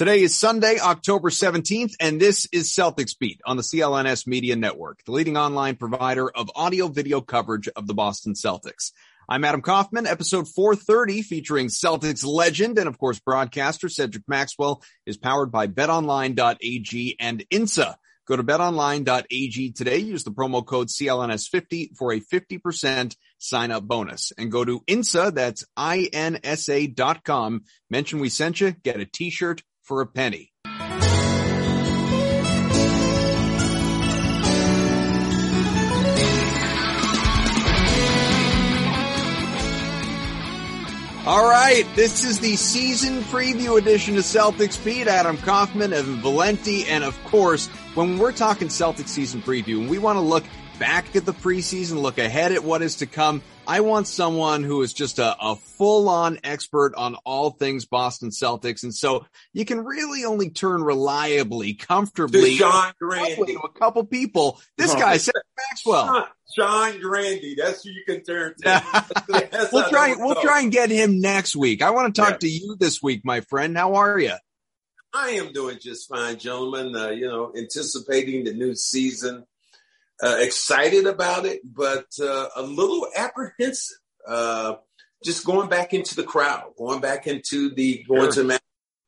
Today is Sunday, October 17th, and this is Celtics Beat on the CLNS Media Network, the leading online provider of audio video coverage of the Boston Celtics. I'm Adam Kaufman, episode 430 featuring Celtics legend and of course broadcaster Cedric Maxwell is powered by betonline.ag and INSA. Go to betonline.ag today. Use the promo code CLNS50 for a 50% sign up bonus and go to INSA. That's I-N-S-A dot com. Mention we sent you. Get a t-shirt for a penny. All right, this is the season preview edition of Celtics Beat. Adam Kaufman, Evan Valenti, and of course, when we're talking Celtics season preview, and we want to look back at the preseason, look ahead at what is to come, I want someone who is just a, a full on expert on all things Boston Celtics. And so you can really only turn reliably, comfortably Sean Grande. to a couple people. This guy, Cedric Maxwell. John, Sean Grande. That's who you can turn to. We'll try, we'll try and get him next week. I want to talk Yeah. to you this week, my friend. How are you? I am doing just fine, gentlemen. Uh, you know, anticipating the new season. Uh, excited about it, but uh, a little apprehensive. Uh, just going back into the crowd, going back into the going Sure. to Madison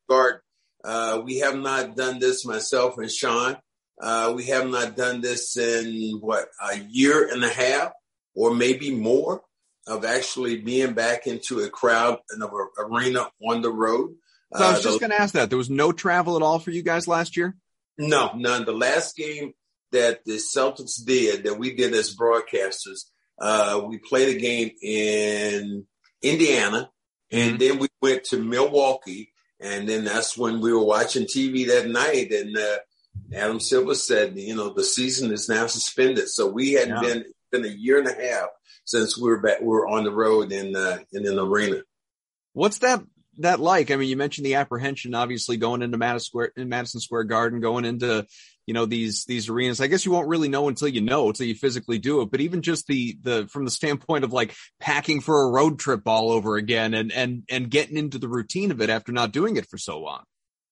Garden. Uh, we have not done this, myself and Sean. Uh, we have not done this in what a year and a half, or maybe more, of actually being back into a crowd in an arena on the road. So I was Uh, just going to ask that. There was no travel at all for you guys last year? no, none. The last game that the Celtics did, that we did as broadcasters, uh, we played a game in Indiana, and then we went to Milwaukee, and then that's when we were watching TV that night, and uh, Adam Silver said, you know, the season is now suspended, so we hadn't Yeah. been been a year and a half since we were back. We were on the road in uh, in an arena. What's that that like? I mean, you mentioned the apprehension, obviously going into Madison Square, in Madison Square Garden, going into you know these these arenas. I guess you won't really know until you know, until you physically do it. But even just the the from the standpoint of like packing for a road trip all over again, and and and getting into the routine of it after not doing it for so long.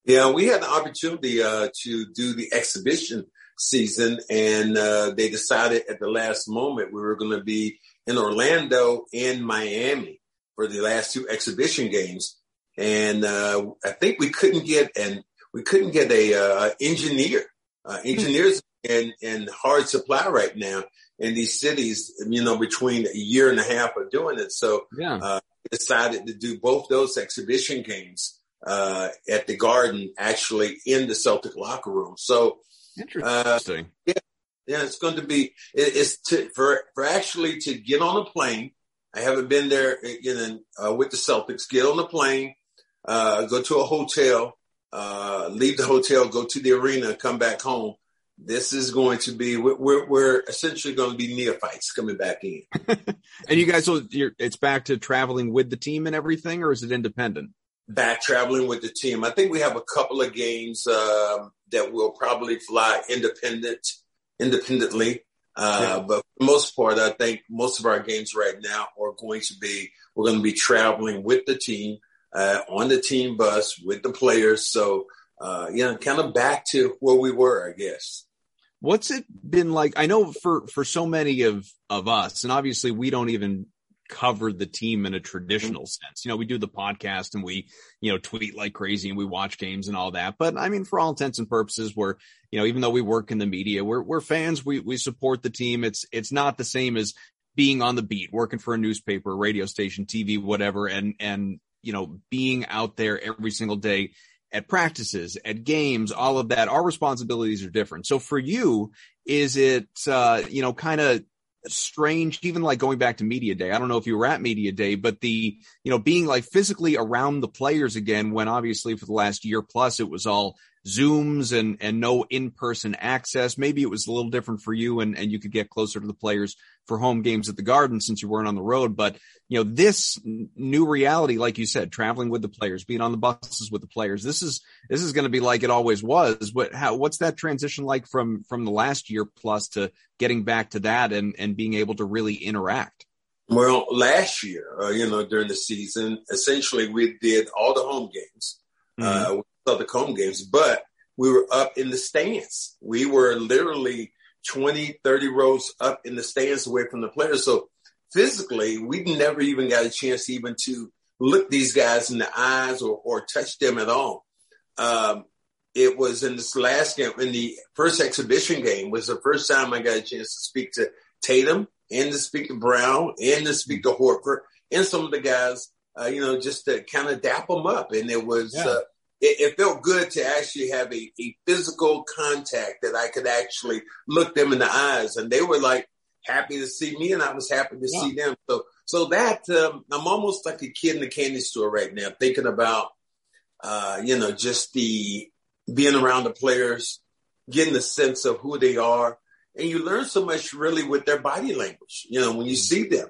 Yeah, we had the opportunity uh, to do the exhibition season, and uh, they decided at the last moment we were going to be in Orlando and Miami for the last two exhibition games. And uh, I think we couldn't get and we couldn't get a uh, engineer. Uh, engineers in in hard supply right now in these cities. You know, between a year and a half of doing it, so Yeah. uh, decided to do both those exhibition games uh, at the Garden, actually in the Celtic locker room. So Interesting. yeah, it's going to be it, it's to, for for actually to get on a plane. I haven't been there you know, uh, with the Celtics. Get on the plane, uh, go to a hotel, uh, leave the hotel, go to the arena, come back home. This is going to be we're we're, essentially going to be neophytes coming back in. and you guys, will you're, it's back to traveling with the team and everything, or is it independent? back traveling with the team. I think we have a couple of games um, that we'll probably fly independent, independently. Uh, But for the most part, I think most of our games right now are going to be we're going to be traveling with the team uh, on the team bus with the players. So uh, you know, kind of back to where we were, I guess. What's it been like? I know for for so many of of us, and obviously we don't even cover the team in a traditional sense. You know, we do the podcast and we, you know, tweet like crazy and we watch games and all that. But I mean, for all intents and purposes, we're, you know, even though we work in the media, we're, we're fans. We, we support the team. It's, it's not the same as being on the beat, working for a newspaper, radio station, TV, whatever. And, and, you know, being out there every single day at practices, at games, all of that, our responsibilities are different. So for you, is it, uh, you know, kind of strange, even like going back to media day. I don't know if you were at media day, but the, you know, being like physically around the players again, when obviously for the last year plus, it was all zooms and, and no in-person access. Maybe it was a little different for you and, and you could get closer to the players for home games at the garden since you weren't on the road. But, you know, this new reality, like you said, traveling with the players, being on the buses with the players, this is, this is going to be like it always was. What, how, what's that transition like from, from the last year plus to getting back to that and, and being able to really interact? Well, last year, uh, you know, during the season, essentially we did all the home games. Mm-hmm. Uh, the home games, but we were up in the stands. We were literally 20, 30 rows up in the stands away from the players. So physically, we never even got a chance even to look these guys in the eyes or, or touch them at all. Um, it was in this last game, in the first exhibition game, was the first time I got a chance to speak to Tatum and to speak to Brown and to speak to Horford and some of the guys, uh, you know, just to kind of dap them up. And it was, yeah. uh, it, it, felt good to actually have a, a physical contact that I could actually look them in the eyes. And they were like happy to see me and I was happy to yeah. see them. So, so that, um, I'm almost like a kid in the candy store right now, thinking about, uh, you know, just the being around the players, getting the sense of who they are. And you learn so much really with their body language, you know, when you see them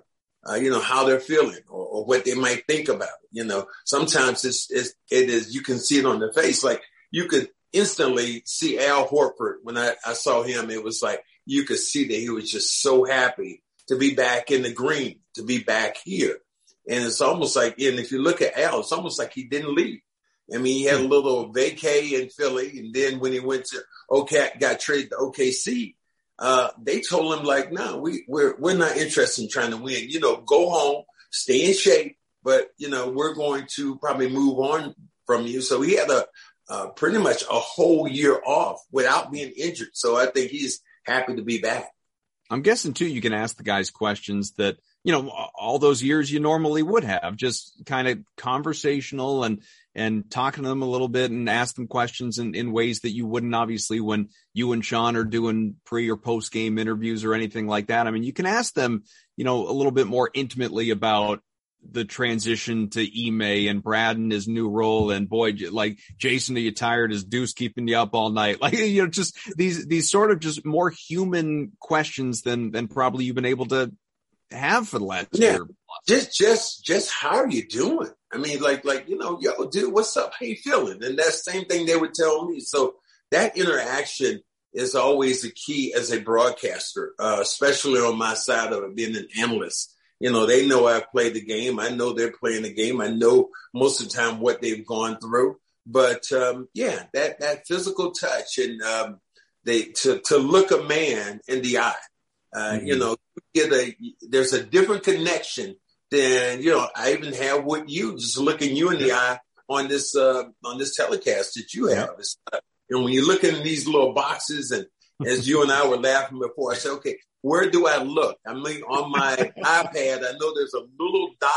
uh, you know, how they're feeling or, or, what they might think about it. You know, sometimes it's, it's, it is, you can see it on their face. Like you could instantly see Al Horford when I, I saw him. It was like you could see that he was just so happy to be back in the green, to be back here. And it's almost like, and if you look at Al, it's almost like he didn't leave. I mean, he had a little vacay in Philly, and then when he went to OK, got traded to OKC, uh, they told him like, no, we, we're, we're not interested in trying to win. You know, go home, stay in shape, but you know, we're going to probably move on from you. So he had a, uh, pretty much a whole year off without being injured. So I think he's happy to be back. I'm guessing too, you can ask the guys questions that, you know, all those years you normally would have just kind of conversational and, and talking to them a little bit and ask them questions in, in ways that you wouldn't obviously when you and Sean are doing pre or post game interviews or anything like that. I mean, you can ask them, you know, a little bit more intimately about the transition to Ime and Brad and his new role. And boy, like Jayson, are you tired? Is Deuce keeping you up all night? Like, you know, just these, these sort of just more human questions than, than probably you've been able to have for the last yeah. year. Just, just, just how are you doing? I mean, like, like, you know, yo, dude, what's up? How you feeling? And that same thing they would tell me. So that interaction is always the key as a broadcaster, uh, especially on my side of it, being an analyst. You know, they know I've played the game. I know they're playing the game. I know most of the time what they've gone through. But um, yeah, that that physical touch and um, they to to look a man in the eye. Uh, mm-hmm. You know, get a there's a different connection than you know I even have with you, just looking you in the eye on this uh, on this telecast that you have. Uh, and when you look in these little boxes, and as you and I were laughing before, I said, okay, where do I look? I mean, on my iPad, I know there's a little dot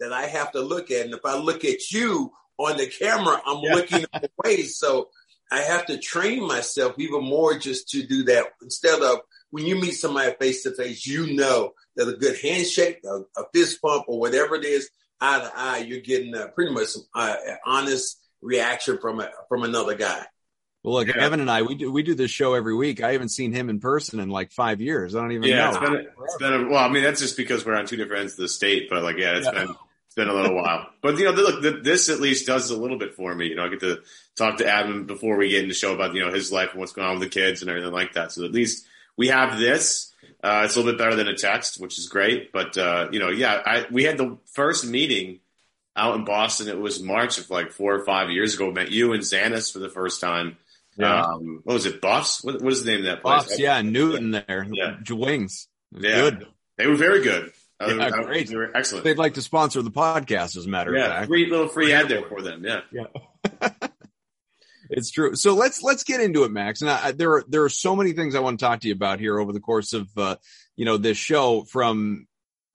that I have to look at, and if I look at you on the camera, I'm yeah. looking away. So I have to train myself even more just to do that instead of when you meet somebody face to face, you know that a good handshake, a, a, fist pump, or whatever it is, eye to eye, you're getting a, pretty much uh, an honest reaction from a, from another guy. Well, look, yeah. Evan and I, we do we do this show every week. I haven't seen him in person in like five years. I don't even yeah, know. It's been, a, it's been a, well, I mean, that's just because we're on two different ends of the state. But like, yeah, it's yeah. been it's been a little while. But you know, look, this at least does a little bit for me. You know, I get to talk to Adam before we get into the show about you know his life and what's going on with the kids and everything like that. So at least we have this. Uh, it's a little bit better than a text, which is great. But uh, you know, yeah, I, we had the first meeting out in Boston. It was March of like four or five years ago. Met you and Xanis for the first time. Yeah. Um, what was it? Buffs? What, what is the name of that place? Buffs, yeah, Newton there. Yeah. Wings. Yeah. Good. They were very good. Uh, Yeah, great. They were excellent. They'd like to sponsor the podcast, as a matter of yeah, fact. free little free ad there for them. Yeah. Yeah. It's true. So let's let's get into it, Max. And I, there are there are so many things I want to talk to you about here over the course of uh, you know this show from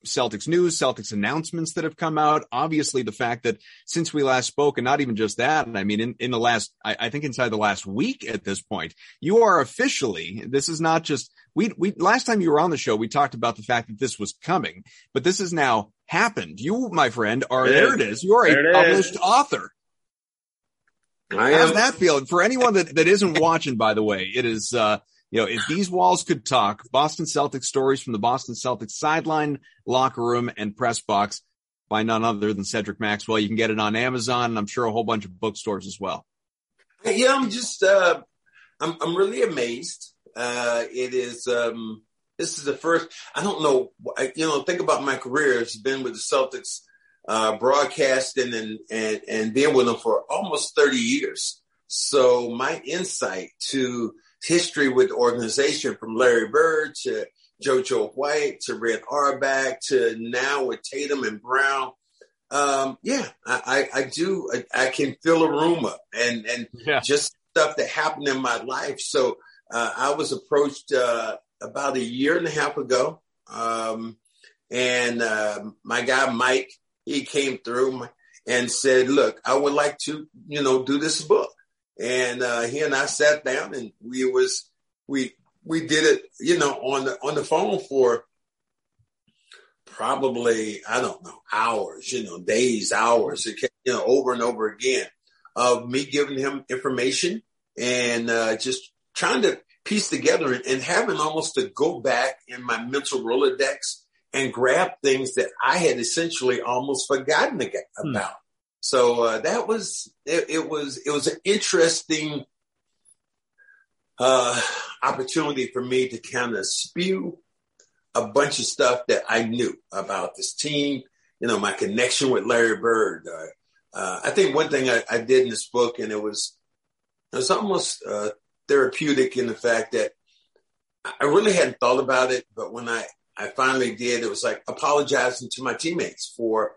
Celtics news, Celtics announcements that have come out. Obviously, the fact that since we last spoke, and not even just that, I mean, in, in the last, I, I think inside the last week at this point, you are officially. This is not just we we last time you were on the show, we talked about the fact that this was coming, but this has now happened. You, my friend, are It there. is. It is. You are a published is. author. I How's am. that feel? For anyone that, that isn't watching, by the way, it is, uh, you know, if these walls could talk, Boston Celtics stories from the Boston Celtics sideline, locker room, and press box by none other than Cedric Maxwell. You can get it on Amazon and I'm sure a whole bunch of bookstores as well. Yeah, I'm just, uh, I'm, I'm really amazed. Uh, it is, um, this is the first, I don't know, I, you know, think about my career. It's been with the Celtics, uh, broadcasting and, and, and being with them for almost 30 years. So my insight to history with the organization from Larry Bird to JoJo White to Red Auerbach to now with Tatum and Brown. Um, yeah, I, I, I do. I, I can fill a room up and, and Yeah. just stuff that happened in my life. So uh, I was approached uh, about a year and a half ago, um, and uh, my guy Mike he came through and said, "Look, I would like to, you know, do this book." And uh, he and I sat down and we was we we did it, you know, on the on the phone for probably I don't know hours, you know, days, hours, it you know, over and over again of me giving him information and uh, just trying to piece together and, and having almost to go back in my mental Rolodex and grab things that I had essentially almost forgotten Hmm. about. So uh, that was it, it. Was it was an interesting uh, opportunity for me to kind of spew a bunch of stuff that I knew about this team. You know, my connection with Larry Bird. Uh, uh, I think one thing I, I did in this book, and it was it was almost uh, therapeutic in the fact that I really hadn't thought about it, but when I I finally did, it was like apologizing to my teammates for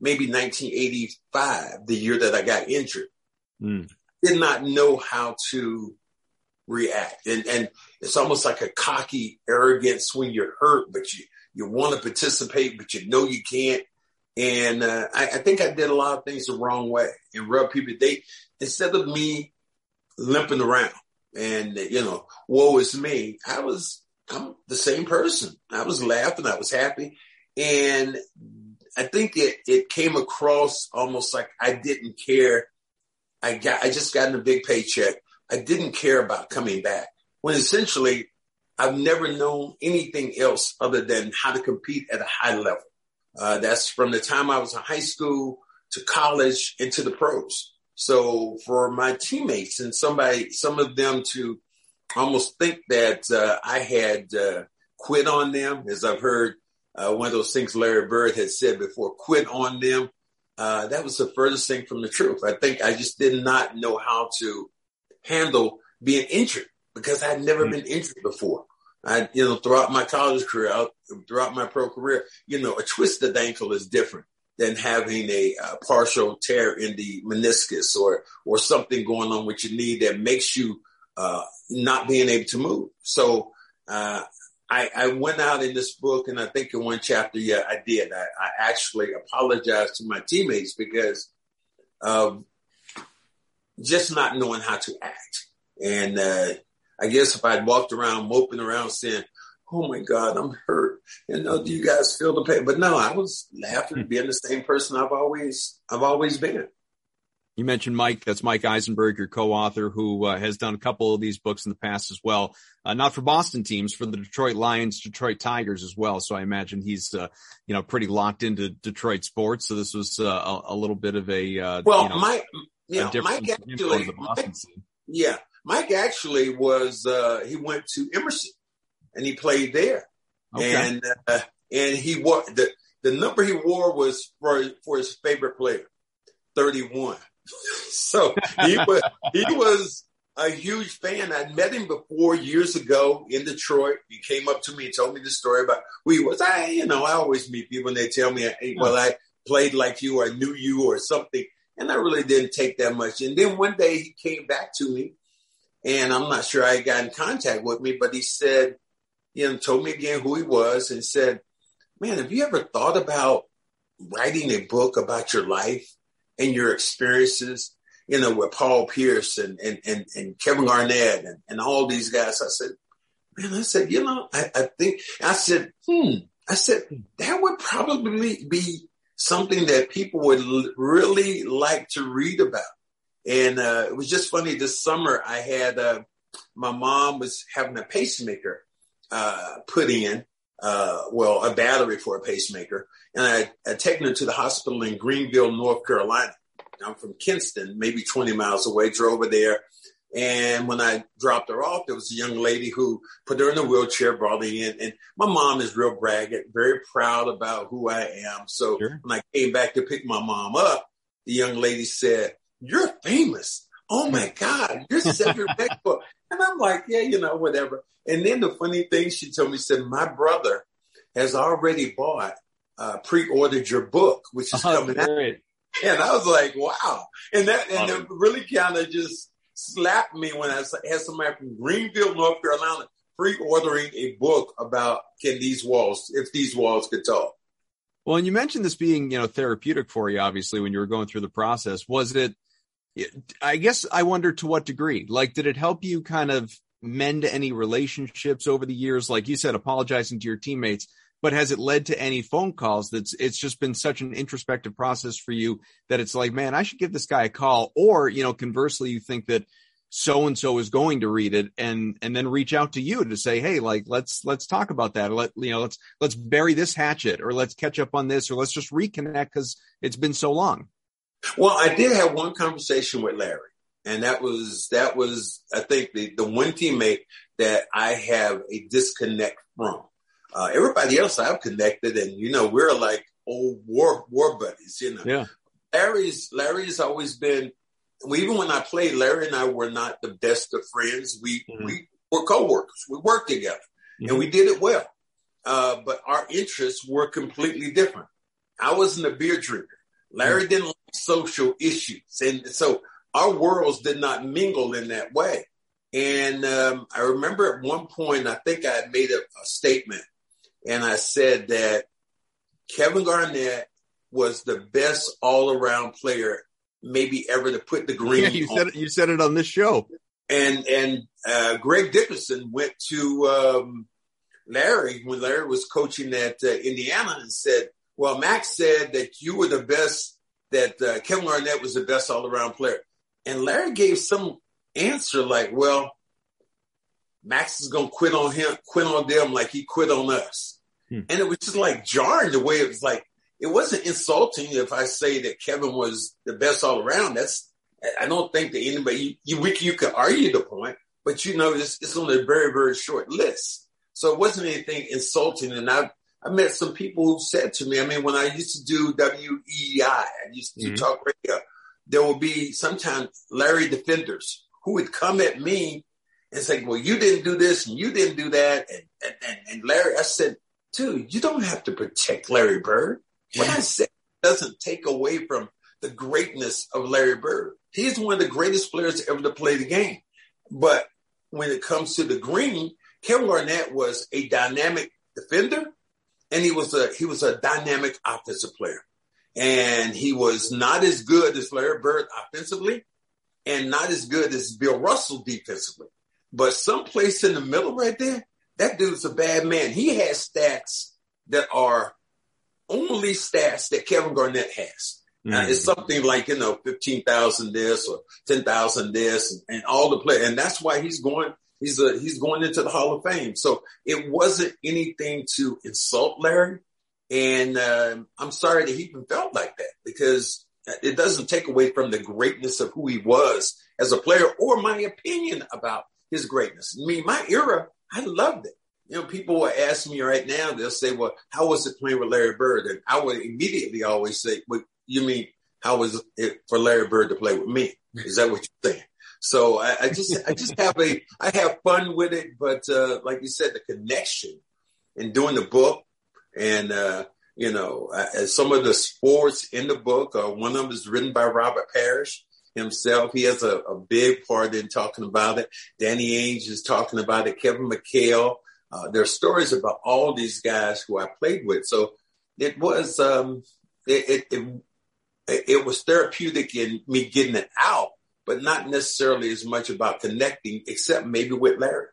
maybe 1985, the year that I got injured. Mm. Did not know how to react, and and it's almost like a cocky arrogance when you're hurt, but you you want to participate, but you know you can't. And uh, I, I think I did a lot of things the wrong way and rub people. They instead of me limping around and you know, woe is me. I was I'm the same person. I was laughing, I was happy, and I think it it came across almost like I didn't care. I got I just gotten a big paycheck. I didn't care about coming back. When essentially I've never known anything else other than how to compete at a high level. Uh, that's from the time I was in high school to college into the pros. So for my teammates and somebody, some of them to almost think that uh, I had uh, quit on them, as I've heard uh, one of those things Larry Bird had said before, quit on them. Uh, that was the furthest thing from the truth. I think I just did not know how to handle being injured because I'd never Mm. been injured before. I, you know, throughout my college career, out, throughout my pro career, you know, a twisted ankle is different than having a uh, partial tear in the meniscus or or something going on with your knee that makes you uh, not being able to move. So uh, I, I went out in this book, and I think in one chapter, yeah, I did. I, I actually apologized to my teammates because of just not knowing how to act. And uh, I guess if I'd walked around moping around saying, "Oh my God, I'm hurt," and know, do you guys feel the pain? But no, I was laughing, being the same person I've always I've always been. You mentioned Mike. That's Mike Eisenberg, your co-author, who uh, has done a couple of these books in the past as well. Uh, not for Boston teams, for the Detroit Lions, Detroit Tigers as well. So I imagine he's, uh, you know, pretty locked into Detroit sports. So this was uh, a, a little bit of a uh, Well, you know, Mike, know, Mike in info to actually, the Boston Mike, yeah, Mike actually was uh, he went to Emerson and he played there. Okay. and uh, and he wore the the number he wore was for for his favorite player, thirty one. So he was he was a huge fan. I'd met him before years ago in Detroit. He came up to me and told me the story about who he was. I, you know, I always meet people and they tell me, hey, well, I played like you or knew you or something. And I really didn't take that much. And then one day he came back to me and I'm not sure I got in contact with me, but he said, you know, told me again who he was and said, man, have you ever thought about writing a book about your life and your experiences? you know, with Paul Pierce and, and, and, and Kevin Garnett and, and all these guys. I said, man, I said, you know, I, I think, I said, hmm, I said, that would probably be something that people would l- really like to read about. And uh, it was just funny this summer, I had, uh, my mom was having a pacemaker uh, put in, uh, well, a battery for a pacemaker. And I had taken her to the hospital in Greenville, North Carolina. I'm from Kinston, maybe 20 miles away, drove her there. And when I dropped her off, there was a young lady who put her in a wheelchair, brought her in. And my mom is real braggart, very proud about who I am. So sure. when I came back to pick my mom up, the young lady said, You're famous. Oh my God, you're Cedric Beckford. And I'm like, Yeah, you know, whatever. And then the funny thing she told me she said, My brother has already bought, uh, pre ordered your book, which is oh, coming great. out and I was like, wow. And that, and it really kind of just slapped me when I had somebody from Greenville, North Carolina, pre-ordering a book about can these walls, if these walls could talk. Well, and you mentioned this being, you know, therapeutic for you, obviously, when you were going through the process. Was it, I guess I wonder to what degree, like, did it help you kind of mend any relationships over the years? Like you said, apologizing to your teammates but has it led to any phone calls that's it's just been such an introspective process for you that it's like man i should give this guy a call or you know conversely you think that so and so is going to read it and and then reach out to you to say hey like let's let's talk about that. Let you know let's let's bury this hatchet or let's catch up on this or let's just reconnect because it's been so long well i did have one conversation with larry and that was that was i think the the one teammate that i have a disconnect from uh, everybody else I've connected, and you know, we're like old war war buddies. You know, yeah. Larry's Larry's always been. Even when I played, Larry and I were not the best of friends. We mm-hmm. we were coworkers. We worked together, mm-hmm. and we did it well. Uh, but our interests were completely different. I wasn't a beer drinker. Larry mm-hmm. didn't like social issues, and so our worlds did not mingle in that way. And um, I remember at one point, I think I made a, a statement and I said that Kevin Garnett was the best all around player maybe ever to put the green. Yeah, you on. said it, you said it on this show. And and uh, Greg Dickerson went to um, Larry when Larry was coaching at uh, Indiana and said, "Well, Max said that you were the best. That uh, Kevin Garnett was the best all around player." And Larry gave some answer like, "Well, Max is gonna quit on him, quit on them like he quit on us. Hmm. And it was just like jarring the way it was like it wasn't insulting if I say that Kevin was the best all around. That's I don't think that anybody you you, you could argue the point, but you know it's, it's on a very very short list, so it wasn't anything insulting. And I I met some people who said to me, I mean, when I used to do WEEI, I used to mm-hmm. talk radio, there would be sometimes Larry defenders who would come at me and say, well, you didn't do this and you didn't do that. And, and, and Larry, I said, dude, you don't have to protect Larry Bird. What I said doesn't take away from the greatness of Larry Bird. He's one of the greatest players ever to play the game. But when it comes to the green, Kevin Garnett was a dynamic defender and he was a he was a dynamic offensive player. And he was not as good as Larry Bird offensively and not as good as Bill Russell defensively. But someplace in the middle right there, that dude's a bad man. He has stats that are only stats that Kevin Garnett has. Mm-hmm. Uh, it's something like, you know, 15,000 this or 10,000 this and, and, all the play. And that's why he's going, he's a, he's going into the Hall of Fame. So it wasn't anything to insult Larry. And uh, I'm sorry that he even felt like that because it doesn't take away from the greatness of who he was as a player or my opinion about his greatness. I mean, my era, I loved it. You know, people will ask me right now, they'll say, well, how was it playing with Larry Bird? And I would immediately always say, well, you mean, how was it for Larry Bird to play with me? Is that what you're saying? So I, I just I just have a I have fun with it, but uh, like you said, the connection in doing the book and uh, you know uh, some of the sports in the book. Uh, one of them is written by Robert Parrish himself. He has a, a, big part in talking about it. Danny Ainge is talking about it. Kevin McHale. Uh, there are stories about all these guys who I played with. So it was um, it, it, it, it was therapeutic in me getting it out, but not necessarily as much about connecting, except maybe with Larry.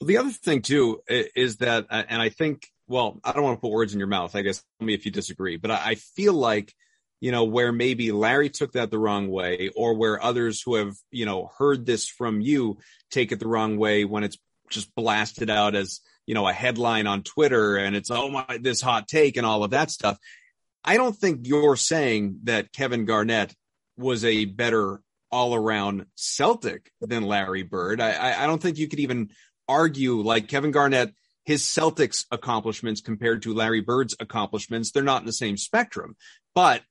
Well, the other thing too is that, uh, and I think, well, I don't want to put words in your mouth. I guess tell me if you disagree, but I feel like you know, where maybe Larry took that the wrong way or where others who have, you know, heard this from you take it the wrong way when it's just blasted out as, you know, a headline on Twitter and it's, oh my, this hot take and all of that stuff. I don't think you're saying that Kevin Garnett was a better all around Celtic than Larry Bird. I, I don't think you could even argue like Kevin Garnett, his Celtics accomplishments compared to Larry Bird's accomplishments, they're not in the same spectrum. But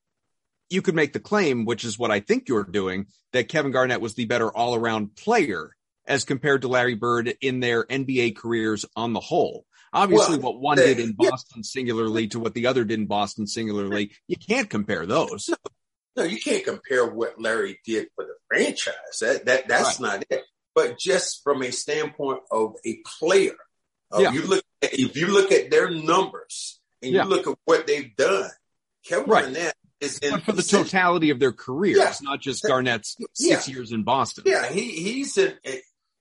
you could make the claim, which is what I think you're doing, that Kevin Garnett was the better all around player as compared to Larry Bird in their NBA careers on the whole. Obviously, well, what one did in Boston singularly to what the other did in Boston singularly, you can't compare those. No, you can't compare what Larry did for the franchise. That that that's right. not it. But just from a standpoint of a player, uh, yeah. you look at, if you look at their numbers and you look at what they've done, Kevin right. Garnett is in but for the totality of their career. yeah. not just Garnett's six yeah. years in Boston. Yeah, he he's in.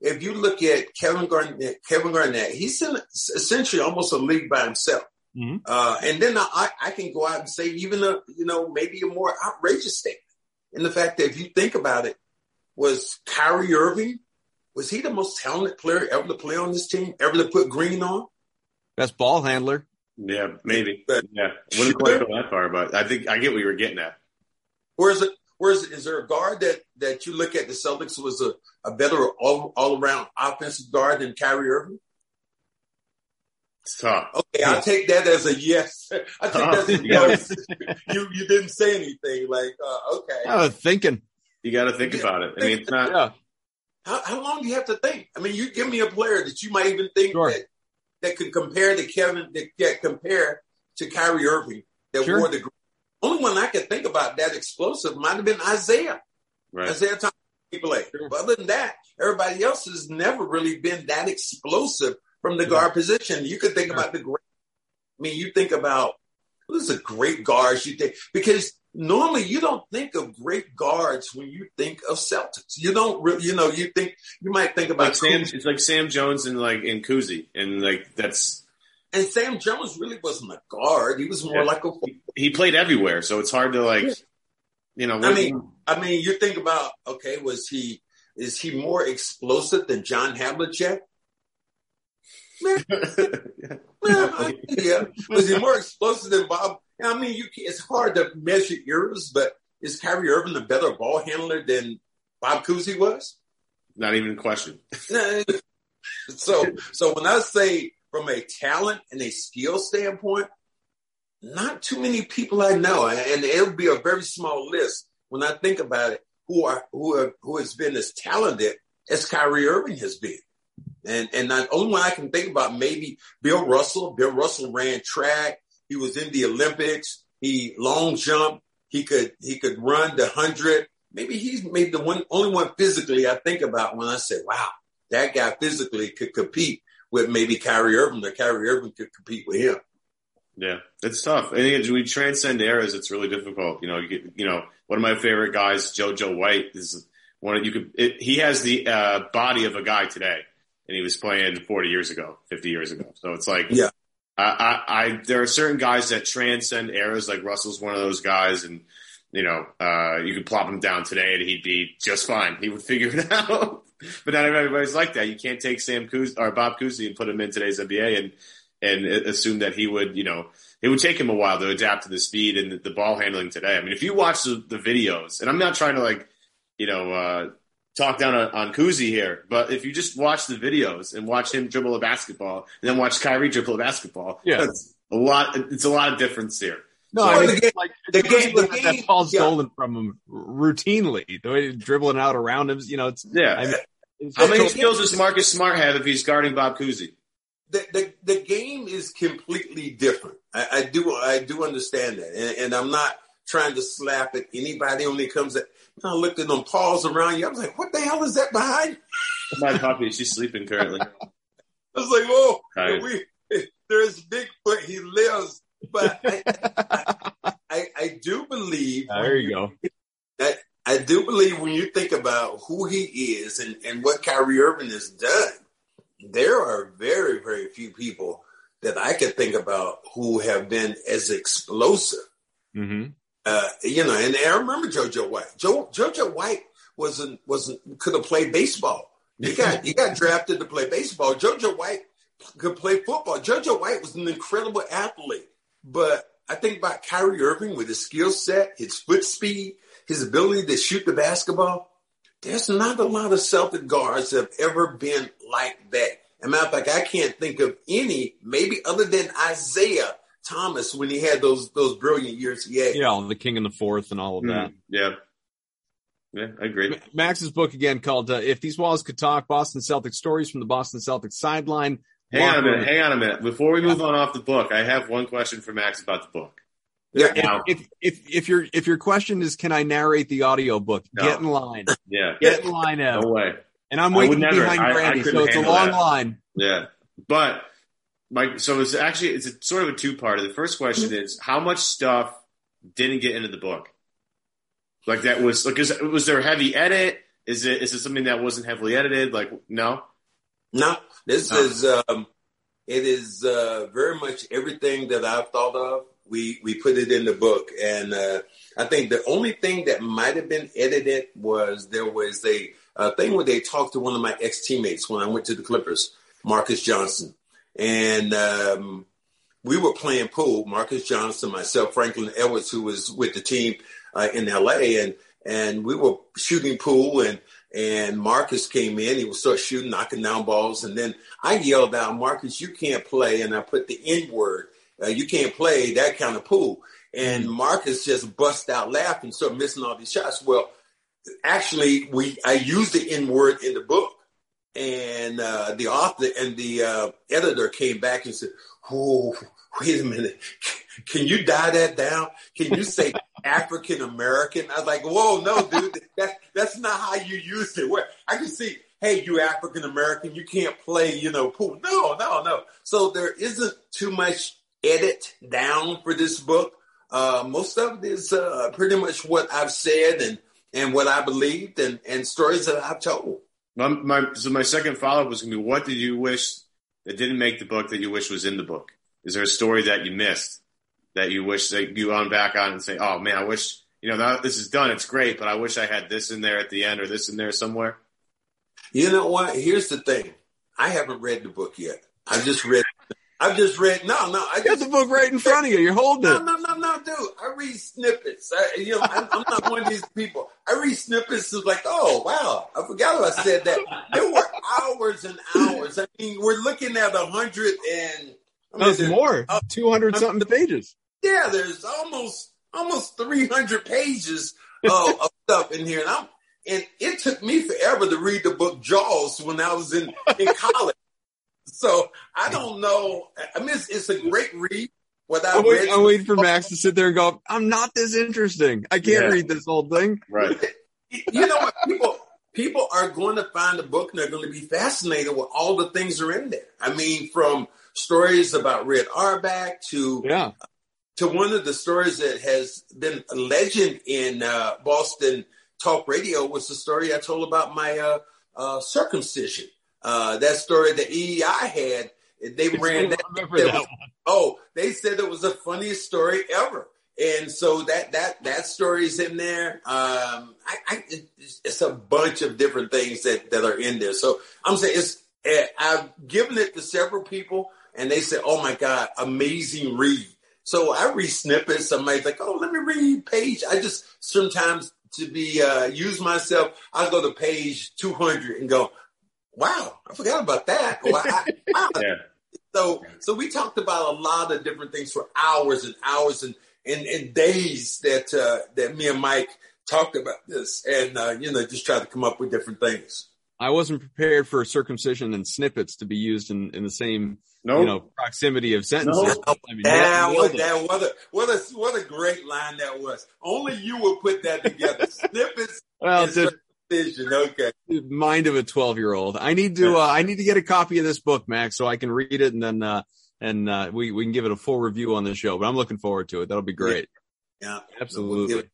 If you look at Kevin Garnett, Kevin Garnett, he's in essentially almost a league by himself. Mm-hmm. Uh, and then I, I can go out and say even a you know maybe a more outrageous statement in the fact that if you think about it, was Kyrie Irving was he the most talented player ever to play on this team, ever to put green on? Best ball handler. Yeah, maybe. But yeah, wouldn't quite go that far, but I think I get what you were getting at. Where's it? Where's is there a guard that that you look at the Celtics was a, a better all all around offensive guard than Kyrie Irving? It's tough. Okay, I'll take that as a yes. I think that's a yes. you you didn't say anything like uh, okay. I was thinking. You got to think yeah, about it. I mean, it's not. Yeah. How, how long do you have to think? I mean, you give me a player that you might even think sure. that that could compare to Kevin that get compare to Kyrie Irving that sure. wore the only one I could think about that explosive might have been Isaiah. Right. Isaiah Thomas play. Sure. But other than that, everybody else has never really been that explosive from the yeah. guard position. You could think about the great. I mean, you think about who's a great guard. You think because normally you don't think of great guards when you think of Celtics. You don't really, you know, you think you might think about like Sam. It's like Sam Jones and like in Cousy, and like that's. And Sam Jones really wasn't a guard. He was more yeah. like a. He played everywhere, so it's hard to like, yeah. you know. I mean, I mean, you think about okay, was he is he more explosive than John Havlicek? Yeah. Was he more explosive than Bob I mean, you it's hard to measure eras, but is Kyrie Irving a better ball handler than Bob Cousy was? Not even a question. so, so when I say from a talent and a skill standpoint, not too many people I know, and it'll be a very small list when I think about it, who are who are, who has been as talented as Kyrie Irving has been. And and the only one I can think about maybe Bill Russell. Bill Russell ran track. He was in the Olympics. He long jump. He could he could run the hundred. Maybe he's maybe the one only one physically I think about when I say, "Wow, that guy physically could compete with maybe Kyrie Irving. Or Kyrie Irving could compete with him." Yeah, it's tough. I think we transcend eras. It's really difficult. You know, you, get, you know, one of my favorite guys, JoJo White, is one of you could. It, he has the uh, body of a guy today, and he was playing 40 years ago, 50 years ago. So it's like, yeah, I, I, there are certain guys that transcend eras. Like Russell's one of those guys, and you know, uh, you could plop him down today and he'd be just fine. He would figure it out. but not everybody's like that. You can't take Sam Cousy or Bob Cousy and put him in today's NBA and and assume that he would, you know, it would take him a while to adapt to the speed and the, the ball handling today. I mean, if you watch the, the, videos, and I'm not trying to like, you know, uh, talk down on, on Cousy here, but if you just watch the videos and watch him dribble a basketball and then watch Kyrie dribble a basketball, yeah. a lot. It's a lot of difference here. No, So I mean, the game- like the the game- game, that game- ball's yeah. stolen from him routinely. The way he's dribbling out around him, you know, it's Yeah. I mean, it's How many just- skills does Marcus Smart have if he's guarding Bob Cousy? the, the the game is completely different. I, I do I do understand that, and, and I'm not trying to slap at anybody when it comes. At, I looked at them paws around you. I was like, "What the hell is that behind?" My puppy, she's sleeping currently. I was like, "Oh, we there's Bigfoot. He lives." But I, I, I do believe. Ah, there you go. I, I do believe when you think about who he is and, and what Kyrie Irving has done, there are very, very few people that I can think about who have been as explosive. hmm Uh, you know, and I remember JoJo White. Jo, JoJo White wasn't wasn't could have played baseball. He got he got drafted to play baseball. JoJo White could play football. JoJo White was an incredible athlete, but I think about Kyrie Irving with his skill set, his foot speed, his ability to shoot the basketball. There's not a lot of Celtic guards that have ever been like that. As a matter of fact, I can't think of any, maybe other than Isaiah Thomas when he had those those brilliant years he had. Yeah, the king and the fourth and all of that. Mm, yeah. Yeah, I agree. Max's book again called uh, "If These Walls Could Talk: Boston Celtics Stories from the Boston Celtics Sideline." Hang on a minute. room. Hang on a minute. Before we move on off the book, I have one question for Max about the book. Yeah. Now, If if if your if your question is, can I narrate the audiobook? No. Get in line. yeah. Get in line, Ev. No way. And I'm waiting never. behind I- I Brandy, so it's a long that. line. Yeah. But my so it's actually it's a sort of a two part. The first question is how much stuff didn't get into the book? Like that was like is, was there a heavy edit? Is it is it something that wasn't heavily edited? Like no? No, this No. is um, it is uh, very much everything that I've thought of. We we put it in the book, and uh, I think the only thing that might have been edited was there was a, a thing where they talked to one of my ex teammates when I went to the Clippers, Marcus Johnson, and um, we were playing pool. Marcus Johnson, myself, Franklin Edwards, who was with the team uh, in L.A., and and we were shooting pool, and and Marcus came in. He would start shooting, knocking down balls, and then I yelled out, "Marcus, you can't play!" And I put the N word. Uh, you can't play that kind of pool. And Marcus just bust out laughing, started missing all these shots. Well, actually, we I used the N word in the book, and uh, the author and the uh, editor came back and said, "Oh, wait a minute, can you die that down? Can you say African American?" I was like, "Whoa, no, dude, that's that's not how you used it." Where I can see, hey, you African American, you can't play, you know, pool. No, no, no. So there isn't too much edit down for this book. Uh, most of it is uh, pretty much what I've said and and what I believed and and stories that I've told. My, my so my second follow up was gonna be what did you wish that didn't make the book that you wish was in the book? Is there a story that you missed that you wish that you on back on and say, oh man, I wish you know that this is done, it's great, but I wish I had this in there at the end or this in there somewhere. You know what? Here's the thing. I haven't read the book yet. I just read. I've just read. No, no. I got the book right in front of you. You're holding it. no, no, no, dude. I read snippets. I, you know, I'm, I'm not one of these people. I read snippets of like, oh wow, I forgot I said that. There were hours and hours. I mean, we're looking at a hundred and I mean, That's there- more. Two hundred something pages. Yeah, there's almost almost 300 pages of, of stuff in here, and I'm and it took me forever to read the book Jaws when I was in in college. So I don't know. I mean, it's, it's a great read. What I I'm, read, wait, I'm waiting for Max to sit there and go, I'm not this interesting. I can't Yeah. read this whole thing. Right. you know what people people are going to find the book and they're going to be fascinated with all the things that are in there. I mean, from stories about Red Auerbach to Yeah. to one of the stories that has been a legend in uh, Boston talk radio was the story I told about my uh, uh, circumcision. Uh, that story that WEEI had, they ran that. remember that was- Oh, they said it was the funniest story ever. And so that that that story's in there. Um, I, I it's, it's a bunch of different things that that are in there. So I'm saying it's. eh, I've given it to several people, and they said, "Oh my god, amazing read." So I read snippets. Somebody's like, "Oh, let me read page." I just sometimes to be uh, use myself. I go to page 200 and go, "Wow, I forgot about that." Wow, I- wow. Yeah. So, so we talked about a lot of different things for hours and hours, and in, in days that uh, that me and Mike talked about this, and uh, you know, just tried to come up with different things. I wasn't prepared for circumcision and snippets to be used in, in the same nope. you know proximity of sentences. Nope. I mean, that, what, that, what a what a what a great line that was. Only you would put that together. snippets. Well, Vision. Okay. Mind of a 12 year old. I need to, uh, I need to get a copy of this book, Max, so I can read it and then, uh, and, uh, we, we can give it a full review on the show, but I'm looking forward to it. That'll be great. Yeah. Absolutely.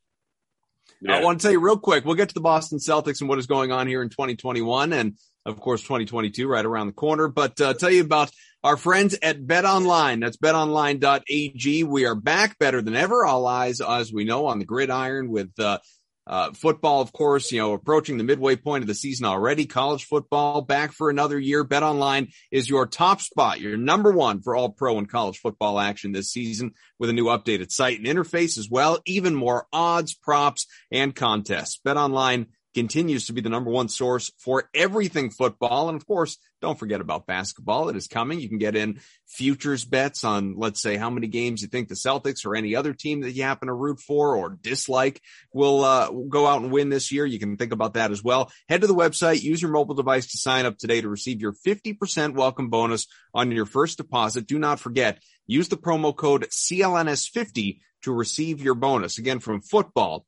Yeah. I want to tell you real quick, we'll get to the Boston Celtics and what is going on here in 2021 and of course 2022 right around the corner, but, uh, tell you about our friends at Bet Online. That's betonline.ag. We are back better than ever. All eyes, as we know, on the gridiron with, uh, uh, football, of course, you know, approaching the midway point of the season already. College football back for another year. BetOnline is your top spot, your number one for all pro and college football action this season with a new updated site and interface as well. Even more odds, props, and contests. BetOnline continues to be the number one source for everything football. And of course, don't forget about basketball. It is coming. You can get in futures bets on, let's say, how many games you think the Celtics or any other team that you happen to root for or dislike will uh, go out and win this year. You can think about that as well. Head to the website, use your mobile device to sign up today to receive your 50% welcome bonus on your first deposit. Do not forget, use the promo code CLNS50 to receive your bonus. Again, from football,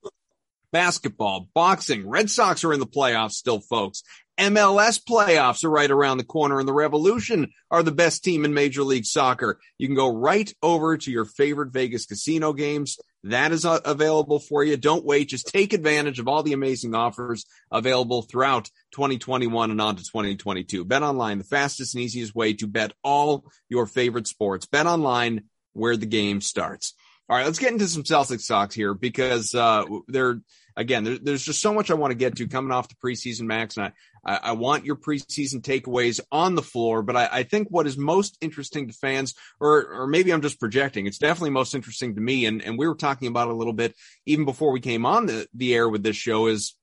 basketball, boxing. Red Sox are in the playoffs still, folks. MLS playoffs are right around the corner and the Revolution are the best team in Major League Soccer. You can go right over to your favorite Vegas casino games. That is uh, available for you. Don't wait. Just take advantage of all the amazing offers available throughout 2021 and on to 2022. BetOnline, the fastest and easiest way to bet all your favorite sports. BetOnline where the game starts. All right, let's get into some Celtics talks here because uh, they're again, there, there's just so much I want to get to coming off the preseason, Max, and I, I, want your preseason takeaways on the floor. But I, I, think what is most interesting to fans, or or maybe I'm just projecting, it's definitely most interesting to me. And and we were talking about a little bit even before we came on the the air with this show is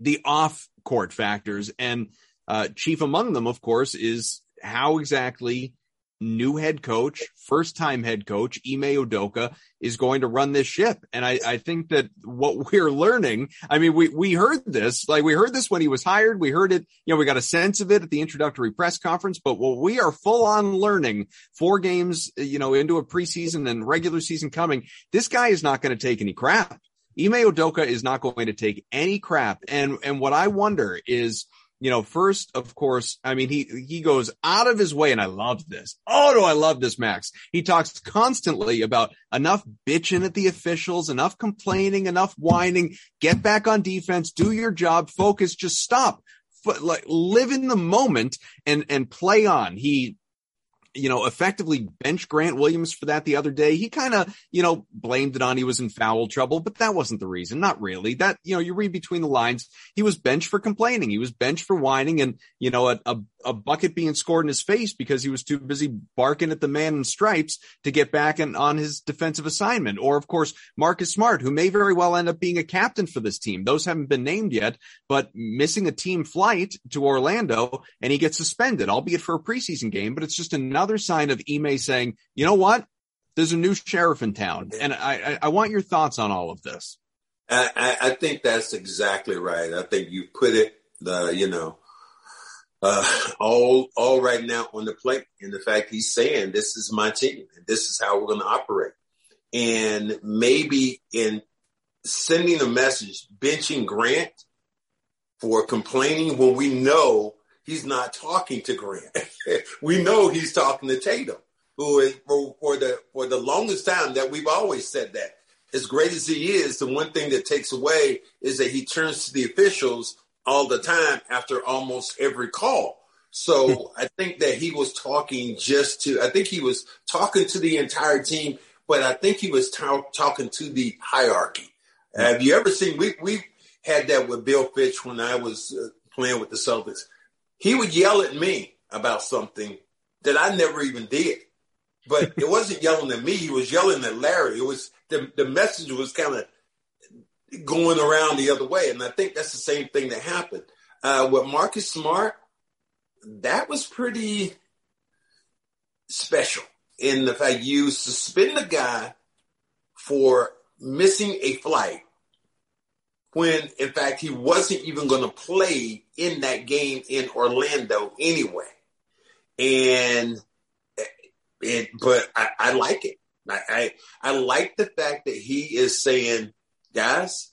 the off court factors, and uh, chief among them, of course, is how exactly new head coach, first time head coach, Ime Udoka is going to run this ship. And I, I think that what we're learning, I mean, we, we heard this, like we heard this when he was hired. We heard it, you know, we got a sense of it at the introductory press conference, but what we are full on learning four games, you know, into a preseason and regular season coming, this guy is not going to take any crap. Ime Udoka is not going to take any crap. And, and what I wonder is, you know, first, of course, I mean, he, he goes out of his way and I love this. Oh, do I love this, Max? He talks constantly about enough bitching at the officials, enough complaining, enough whining, get back on defense, do your job, focus, just stop. Like live in the moment and, and play on. He, you know, effectively bench Grant Williams for that the other day. He kind of, you know, blamed it on he was in foul trouble, but that wasn't the reason. Not really. That, you know, you read between the lines. He was benched for complaining. He was benched for whining and, you know, a, a, a bucket being scored in his face because he was too busy barking at the man in stripes to get back and on his defensive assignment. Or of course, Marcus Smart, who may very well end up being a captain for this team. Those haven't been named yet, but missing a team flight to Orlando and he gets suspended, albeit for a preseason game, but it's just another sign of Ime saying, you know what? There's a new sheriff in town. And I, I, I want your thoughts on all of this. I, I think that's exactly right. I think you put it, the, you know, uh, all all right now on the plate. And the fact he's saying this is my team, and this is how we're going to operate. And maybe in sending a message, benching Grant for complaining when we know he's not talking to Grant. we know he's talking to Tatum, who is for, for the for the longest time that we've always said that. As great as he is, the one thing that takes away is that he turns to the officials all the time after almost every call. So I think that he was talking just to, I think he was talking to the entire team, but I think he was t- talking to the hierarchy. Have you ever seen, we, we had that with Bill Fitch when I was uh, playing with the Celtics. He would yell at me about something that I never even did. But it wasn't yelling at me. He was yelling at Larry. It was the, the message was kind of going around the other way. And I think that's the same thing that happened. Uh, with Marcus Smart, that was pretty special in the fact you suspend a guy for missing a flight when in fact he wasn't even going to play in that game in Orlando anyway. And it, but I, I like it. I, I, I like the fact that he is saying, guys,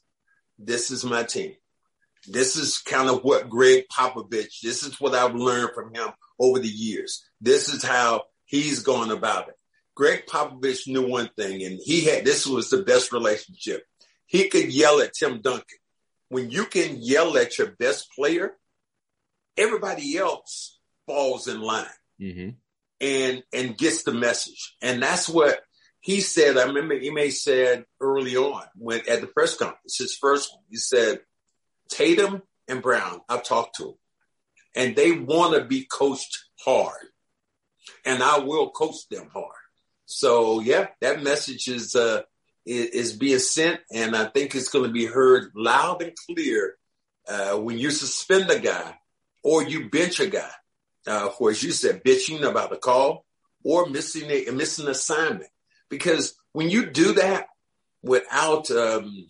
this is my team. This is kind of what Gregg Popovich, this is what I've learned from him over the years. This is how he's going about it. Gregg Popovich knew one thing, and he had this was the best relationship. He could yell at Tim Duncan. When you can yell at your best player, everybody else falls in line mm-hmm. and and gets the message. And that's what he said. I remember Ime said early on when at the press conference, his first one, he said, Tatum and Brown, I've talked to them, and they want to be coached hard, and I will coach them hard. So yeah, that message is uh, is, being sent, and I think it's going to be heard loud and clear uh, when you suspend a guy or you bench a guy uh, for, as you said, bitching about a call or missing a missing assignment. Because when you do that without um,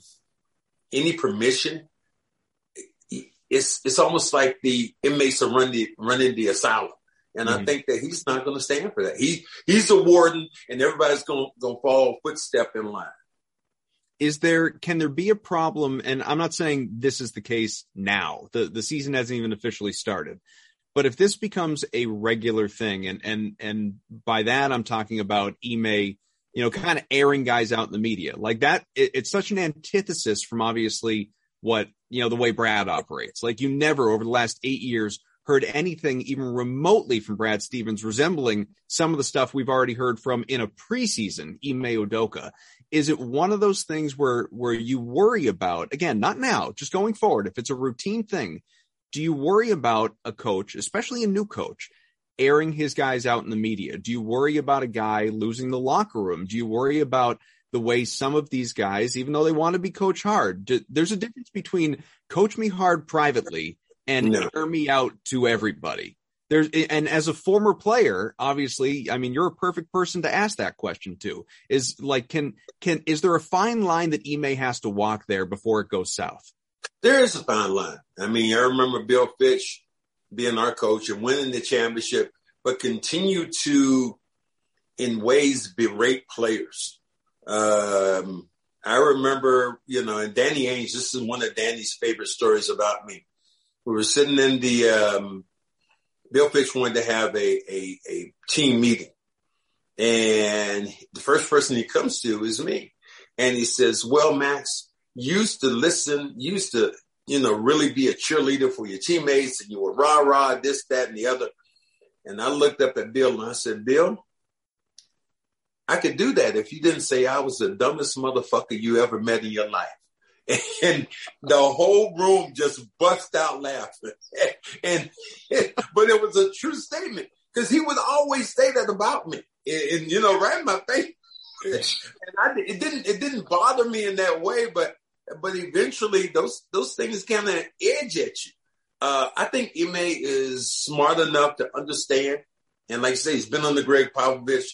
any permission, it's it's almost like the inmates are running the running the asylum. And mm-hmm. I think that he's not going to stand for that. He he's a warden, and everybody's going to follow footstep in line is there can there be a problem? And i'm not saying this is the case now. The the season hasn't even officially started. But if this becomes a regular thing and and and by that i'm talking about Ime you know kind of airing guys out in the media. Like that it, it's such an antithesis from obviously what you know the way brad operates. Like you never over the last eight years heard anything even remotely from Brad Stevens resembling some of the stuff we've already heard from in a preseason Ime Udoka. Is it one of those things where where you worry about again, not now, just going forward, if it's a routine thing, do you worry about a coach, especially a new coach, airing his guys out in the media? Do you worry about a guy losing the locker room? Do you worry about the way some of these guys, even though they want to be coach hard, do, there's a difference between coach me hard privately and no. air me out to everybody. There's and as a former player, obviously, I mean, you're a perfect person to ask that question to. Is like, can can is there a fine line that Ime has to walk there before it goes south? There is a fine line. I mean, I remember Bill Fitch being our coach and winning the championship, but continue to, in ways, berate players. Um, I remember, you know, and Danny Ainge. This is one of Danny's favorite stories about me we were sitting in the um, Bill Fitch wanted to have a, a, a team meeting. And the first person he comes to is me. And he says, well, Max, used to listen, used to, you know, really be a cheerleader for your teammates and you were rah, rah, this, that, and the other. And I looked up at Bill and I said, Bill, I could do that if you didn't say I was the dumbest motherfucker you ever met in your life and the whole room just bust out laughing. and, but it was a true statement because he would always say that about me, and, and you know, right in my face. and I, it didn't it didn't bother me in that way, but but eventually those those things kind of edge at you. Uh, I think Ime is smart enough to understand, and like I say, he's been under Gregg Popovich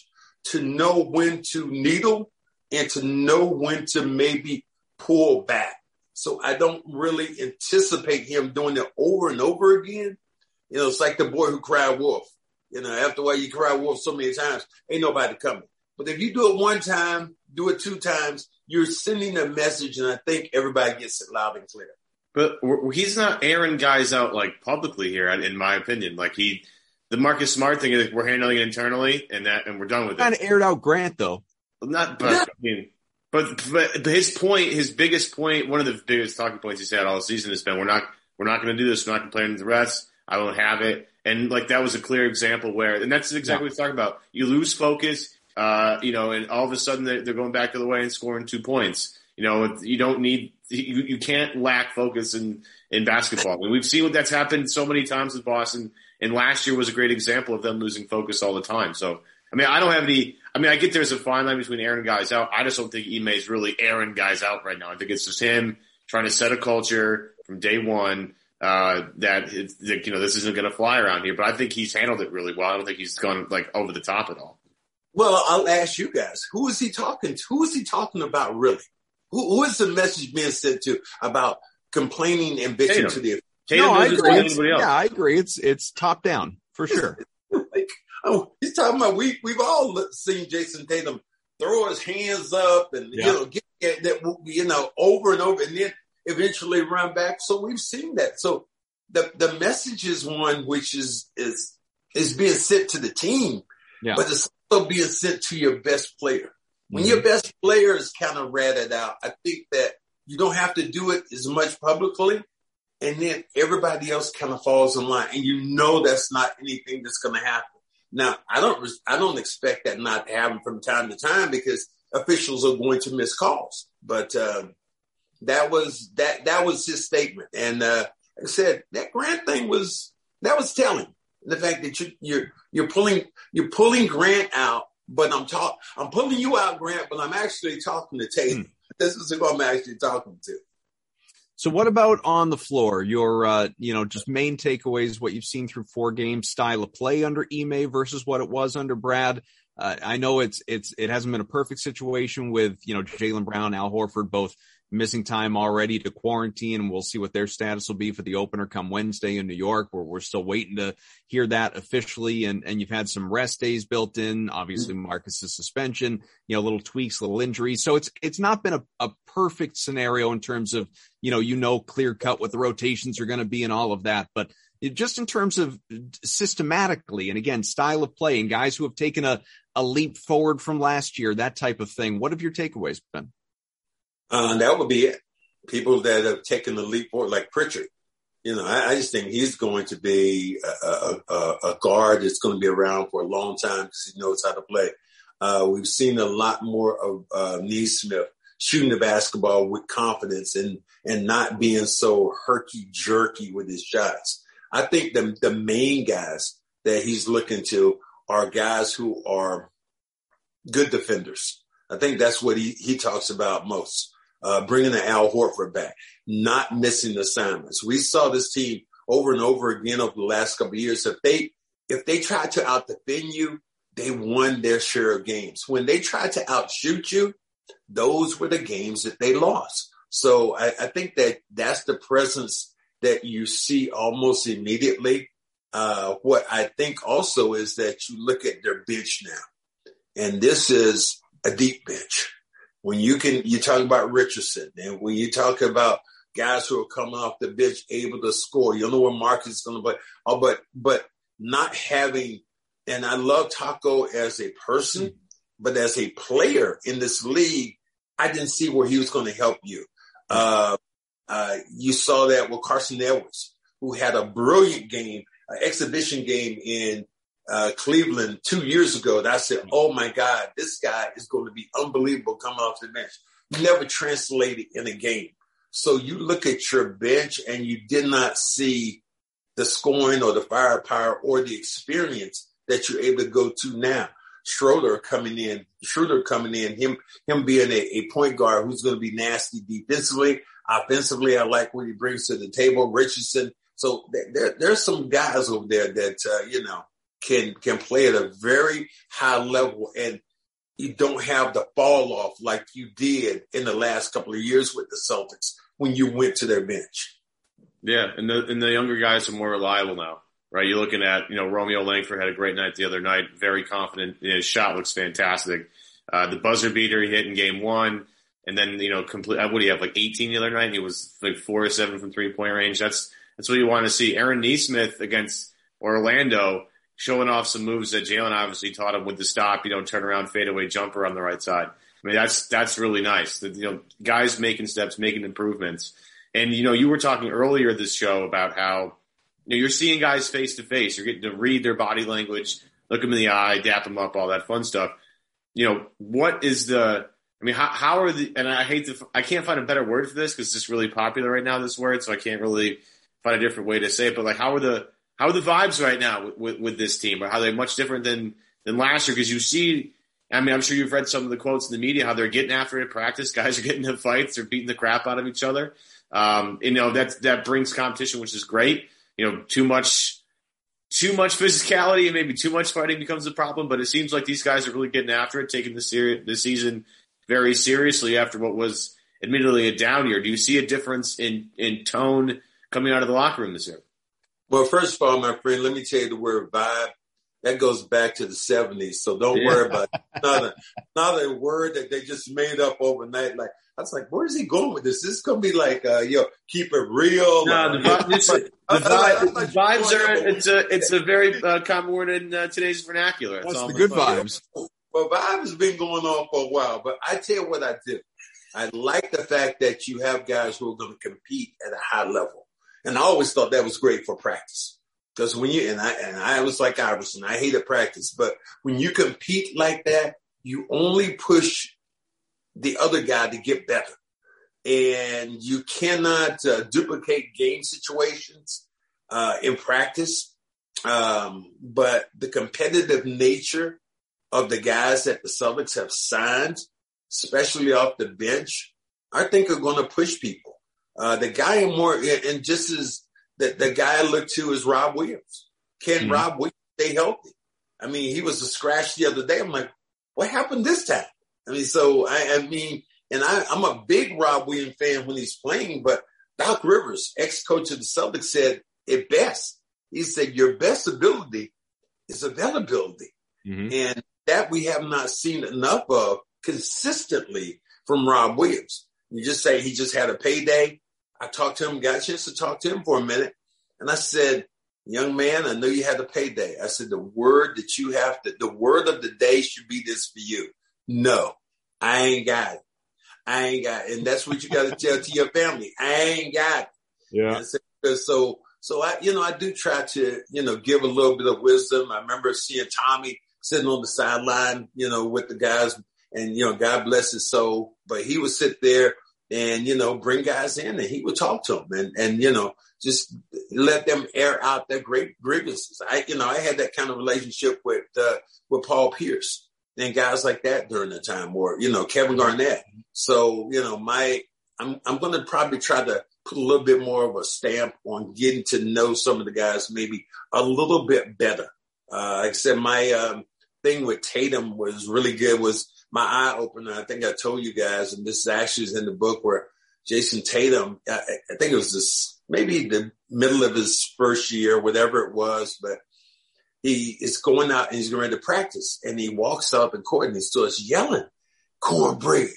to know when to needle and to know when to maybe pull back. So I don't really anticipate him doing it over and over again. You know, it's like the boy who cried wolf. You know, after a while you cry wolf so many times, ain't nobody coming. But if you do it one time, do it two times, you're sending a message, and I think everybody gets it loud and clear. But he's not airing guys out like publicly here, in my opinion. Like he, the Marcus Smart thing is we're handling it internally, and that, and we're done with it. Kind of aired out Grant though. Not, but I mean, but, but his point, his biggest point, one of the biggest talking points he said all season has been, we're not, we're not going to do this. We're not complaining to the rest. I won't have it. And like that was a clear example where, and that's exactly yeah. what we're talking about. You lose focus, uh, you know, and all of a sudden they're, they're going back to the way and scoring two points. You know, you don't need, you, you can't lack focus in, in basketball. I mean, we've seen what that's happened so many times with Boston. And last year was a great example of them losing focus all the time. So, I mean, I don't have any, I mean, I get there's a fine line between airing guys out. I just don't think Ime is really airing guys out right now. I think it's just him trying to set a culture from day one uh, that, that you know this isn't going to fly around here. But I think he's handled it really well. I don't think he's gone like over the top at all. Well, I'll ask you guys: Who is he talking to? Who is he talking about, really? Who, who is the message being sent to about complaining and bitching Tatum. to the? Tatum no, I agree. more than It's- anybody else. yeah, I agree. It's it's top down for sure. Oh, he's talking about we we've all seen Jayson Tatum throw his hands up and Yeah. you know get, get that you know over and over and then eventually run back. So we've seen that. So the the message is one which is is is being sent to the team, Yeah. but it's also being sent to your best player. When Mhm. your best player is kind of ratted out, I think that you don't have to do it as much publicly. And then everybody else kind of falls in line and you know that's not anything that's going to happen. Now, I don't, I don't expect that not to happen from time to time because officials are going to miss calls. But, uh, that was, that, that was his statement. And, uh, like I said, that Grant thing was, that was telling the fact that you, you're, you're pulling, you're pulling Grant out, but I'm talking, I'm pulling you out, Grant, but I'm actually talking to Tatum. This is who I'm actually talking to. So what about on the floor? Your uh, you know, just main takeaways, what you've seen through four games, style of play under Ime versus what it was under Brad. Uh, I know it's it's it hasn't been a perfect situation with you know Jaylen Brown, Al Horford both missing time already to quarantine, and we'll see what their status will be for the opener come Wednesday in New York. Where we're still waiting to hear that officially, and and you've had some rest days built in. Obviously, mm-hmm. Marcus's suspension, you know, little tweaks, little injuries. So it's it's not been a, a perfect scenario in terms of you know, you know, clear cut what the rotations are going to be and all of that. But just in terms of systematically and again, style of play and guys who have taken a, a leap forward from last year, that type of thing. What have your takeaways been? Uh, that would be it. People that have taken the leap forward, like Pritchard. You know, I, I just think he's going to be a, a, a, guard that's going to be around for a long time because he knows how to play. Uh, we've seen a lot more of uh, Nesmith shooting the basketball with confidence and and not being so herky jerky with his shots. I think the the main guys that he's looking to are guys who are good defenders. I think that's what he he talks about most. Uh, bringing the Al Horford back, not missing assignments. We saw this team over and over again over the last couple of years. If they if they tried to out defend you, they won their share of games. When they tried to outshoot you, those were the games that they lost. So I, I think that that's the presence that you see almost immediately. Uh, what I think also is that you look at their bench now, and this is a deep bench. When you can, you talk about Richardson, and when you talk about guys who are coming off the bench able to score, you know where Marcus is going to play. Oh, but but not having, and I love Tacko as a person, but as a player in this league, I didn't see where he was going to help you. Uh, uh, you saw that with Carson Edwards, who had a brilliant game, an exhibition game in uh, Cleveland two years ago. That I said, "Oh my God, this guy is going to be unbelievable coming off the bench." Never translated in a game. So you look at your bench and you did not see the scoring or the firepower or the experience that you're able to go to now. Schroeder coming in, Schroeder coming in, him him being a, a point guard who's going to be nasty defensively. Offensively, I like what he brings to the table. Richardson. So there, there's some guys over there that uh, you know can can play at a very high level, and you don't have the fall off like you did in the last couple of years with the Celtics when you went to their bench. Yeah, and the and the younger guys are more reliable now, right? You're looking at you know Romeo Langford had a great night the other night, very confident. His shot looks fantastic. Uh, the buzzer beater he hit in game one, and then you know complete. What do you have like 18 the other night? He was like four or seven from three point range. That's that's what you want to see. Aaron Nesmith against Orlando showing off some moves that Jaylen obviously taught him with the stop, you know, turn around fadeaway jumper on the right side. I mean, that's that's really nice. You know, guys making steps, making improvements. And you know, you were talking earlier this show about how you know you're seeing guys face to face. You're getting to read their body language, look them in the eye, dap them up, all that fun stuff. You know, what is the? I mean, how, how are the? And I hate to, I can't find a better word for this because it's just really popular right now. This word, so I can't really find a different way to say it. But like, how are the how are the vibes right now with, with, with this team? Or are they much different than than last year? Because you see, I mean, I'm sure you've read some of the quotes in the media how they're getting after it practice. Guys are getting in fights. They're beating the crap out of each other. Um, you know that that brings competition, which is great. You know, too much too much physicality and maybe too much fighting becomes a problem. But it seems like these guys are really getting after it, taking the seri- the season very seriously after what was admittedly a down year. Do you see a difference in in tone coming out of the locker room this year? Well, first of all, my friend, let me tell you the word vibe. That goes back to the 70s. So don't yeah. worry about it. Not a, not a word that they just made up overnight. Like, I was like, where's he going with this? This is going to be like, uh, yo, keep it real. No, the, vibe, the, vibe, the vibes are, it's a, it's a very uh, common word in uh, today's vernacular. That's, That's the good vibes. Well, vibe has been going on for a while, but I tell you what I do. I like the fact that you have guys who are going to compete at a high level. And I always thought that was great for practice. Because when you, and I, and I was like Iverson, I hated practice, but when you compete like that, you only push the other guy to get better. And you cannot uh, duplicate game situations uh, in practice. Um, but the competitive nature of the guys that the Celtics have signed, especially off the bench, I think are going to push people. Uh, the guy more, and just as the, the guy I look to is Rob Williams. Can mm-hmm. Rob Williams stay healthy? I mean, he was a scratch the other day. I'm like, what happened this time? I mean, so I, I mean, and I, I'm a big Rob Williams fan when he's playing, but Doc Rivers, ex-coach of the Celtics, said it best. He said, your best ability is availability. Mm-hmm. And that we have not seen enough of consistently from Rob Williams. You just say he just had a payday. I talked to him, got a chance to talk to him for a minute. And I said, young man, I know you had a payday. I said, the word that you have to, the word of the day should be this for you. No, I ain't got it. I ain't got it. And that's what you got to tell to your family. I ain't got it. Yeah. Said, so, so I, you know, I do try to, you know, give a little bit of wisdom. I remember seeing Tommy sitting on the sideline, you know, with the guys and, you know, God bless his soul, but he would sit there and you know bring guys in and he would talk to them and and you know just let them air out their great grievances. I you know I had that kind of relationship with uh, with Paul Pierce and guys like that during the time, or you know Kevin Garnett. So you know my I'm I'm going to probably try to put a little bit more of a stamp on getting to know some of the guys maybe a little bit better. Uh, said, my um, thing with Tatum was really good. Was my eye opener. I think I told you guys, and this actually is in the book where Jayson Tatum, I, I think it was this, maybe the middle of his first year, whatever it was, but he is going out and he's going to practice and he walks up in court and he starts yelling, cornbread.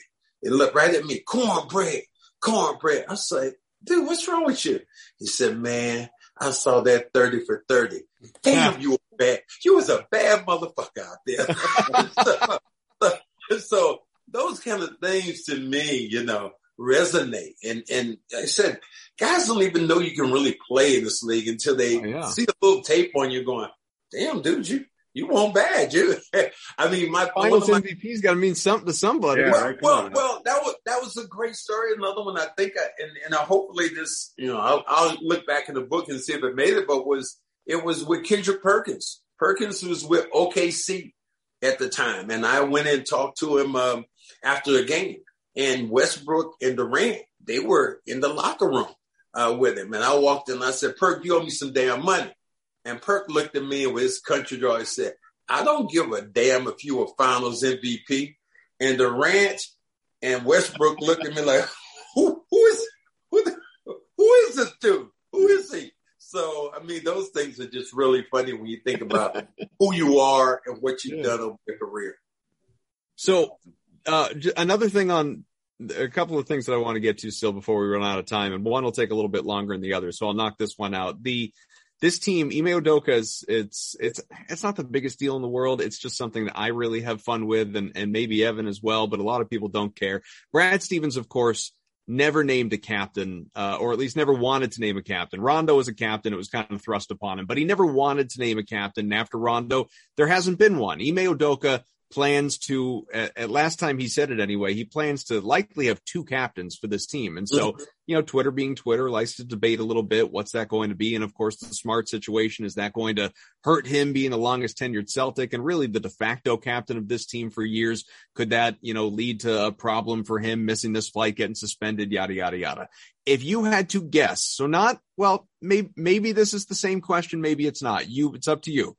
He looked right at me, cornbread, cornbread. I said, dude, what's wrong with you? He said, man, I saw that 30 for 30. Damn, you were bad. You was a bad motherfucker out there. so those kind of things to me, you know, resonate. And and I said, guys don't even know you can really play in this league until they oh, yeah. see the little tape on you going, damn, dude, you you won't bad, you. I mean, my finals my, MVP's got to mean something to somebody. Yeah, well, well, well, that was that was a great story. Another one, I think, I, and and I hopefully this, you know, I'll, I'll look back in the book and see if it made it. But was it was with Kendrick Perkins. Perkins was with OKC at the time. And I went and talked to him um, after the game. And Westbrook and Durant, they were in the locker room uh, with him. And I walked in and I said, Perk, you owe me some damn money. And Perk looked at me with his country draw and said, I don't give a damn if you were finals MVP. And Durant and Westbrook looked at me like, who, who is who, who is this dude? Who is he? So, I mean, those things are just really funny when you think about who you are and what you've yeah. done over your career. So, uh, another thing on a couple of things that I want to get to still before we run out of time, and one will take a little bit longer than the other. So I'll knock this one out. The this team, Ime Udoka is it's it's it's not the biggest deal in the world. It's just something that I really have fun with, and and maybe Evan as well. But a lot of people don't care. Brad Stevens, of course, never named a captain, uh, or at least never wanted to name a captain. Rondo was a captain. It was kind of thrust upon him, but he never wanted to name a captain. And after Rondo, there hasn't been one. Ime Udoka plans to at, at, last time he said it anyway he plans to likely have two captains for this team. And so mm-hmm. you know twitter being twitter likes to debate a little bit what's that going to be. And of course the smart situation is that going to hurt him being the longest tenured celtic and really the de facto captain of this team for years? Could that you know lead to a problem for him missing this flight getting suspended yada yada yada? If you had to guess so not well maybe maybe this is the same question maybe it's not. You it's up to you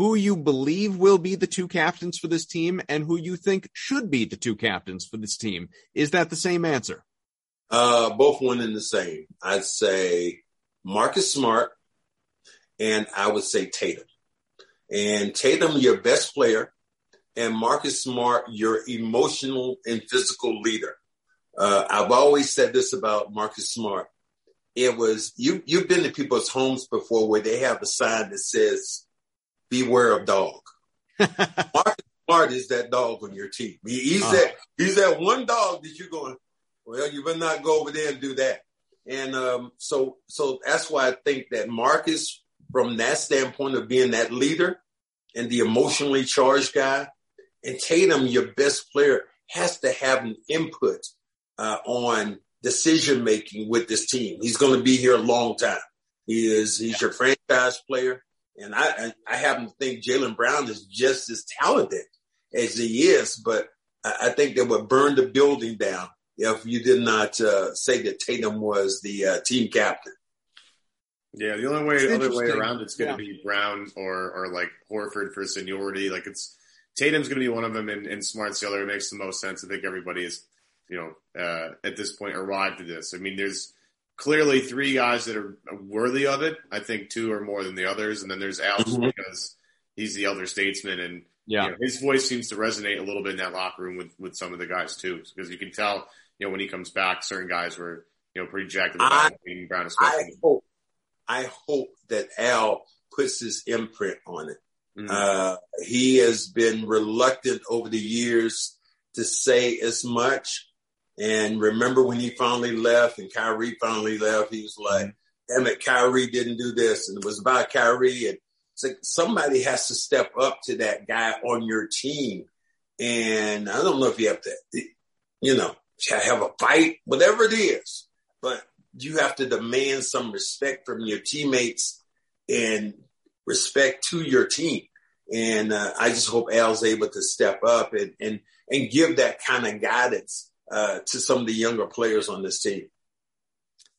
who you believe will be the two captains for this team and who you think should be the two captains for this team. Is that the same answer? Uh, both one and the same. I'd say Marcus Smart and I would say Tatum. And Tatum, your best player, and Marcus Smart, your emotional and physical leader. Uh, I've always said this about Marcus Smart. It was you. You've been to people's homes before where they have a sign that says beware of dog. Marcus Smart is that dog on your team. He, he's uh that he's that one dog that you're going. Well, you better not go over there and do that. And um, so so that's why I think that Marcus, from that standpoint of being that leader and the emotionally charged guy, and Tatum, your best player, has to have an input uh, on decision making with this team. He's going to be here a long time. He is he's your franchise player. And I, I happen to think Jaylen Brown is just as talented as he is, but I think they would burn the building down if you did not uh, say that Tatum was the uh, team captain. Yeah, the only way, other way around it's going to yeah. be Brown or or like Horford for seniority. Like it's Tatum's going to be one of them, and, and Smart's the other. It makes the most sense. I think everybody is, you know, uh, at this point arrived at this. I mean, there's clearly three guys that are worthy of it. I think two are more than the others, and then there's Al mm-hmm. because he's the elder statesman, and yeah, you know, his voice seems to resonate a little bit in that locker room with with some of the guys too, because you can tell, you know, when he comes back, certain guys were you know pretty jacked about I, being Brown. Especially. I hope, I hope that Al puts his imprint on it. Mm-hmm. Uh, he has been reluctant over the years to say as much. And remember when he finally left and Kyrie finally left, he was like, damn it, Kyrie didn't do this. And it was about Kyrie. And it's like somebody has to step up to that guy on your team. And I don't know if you have to, you know, have a fight, whatever it is, but you have to demand some respect from your teammates and respect to your team. And uh, I just hope Al's able to step up and, and, and give that kind of guidance uh, to some of the younger players on this team.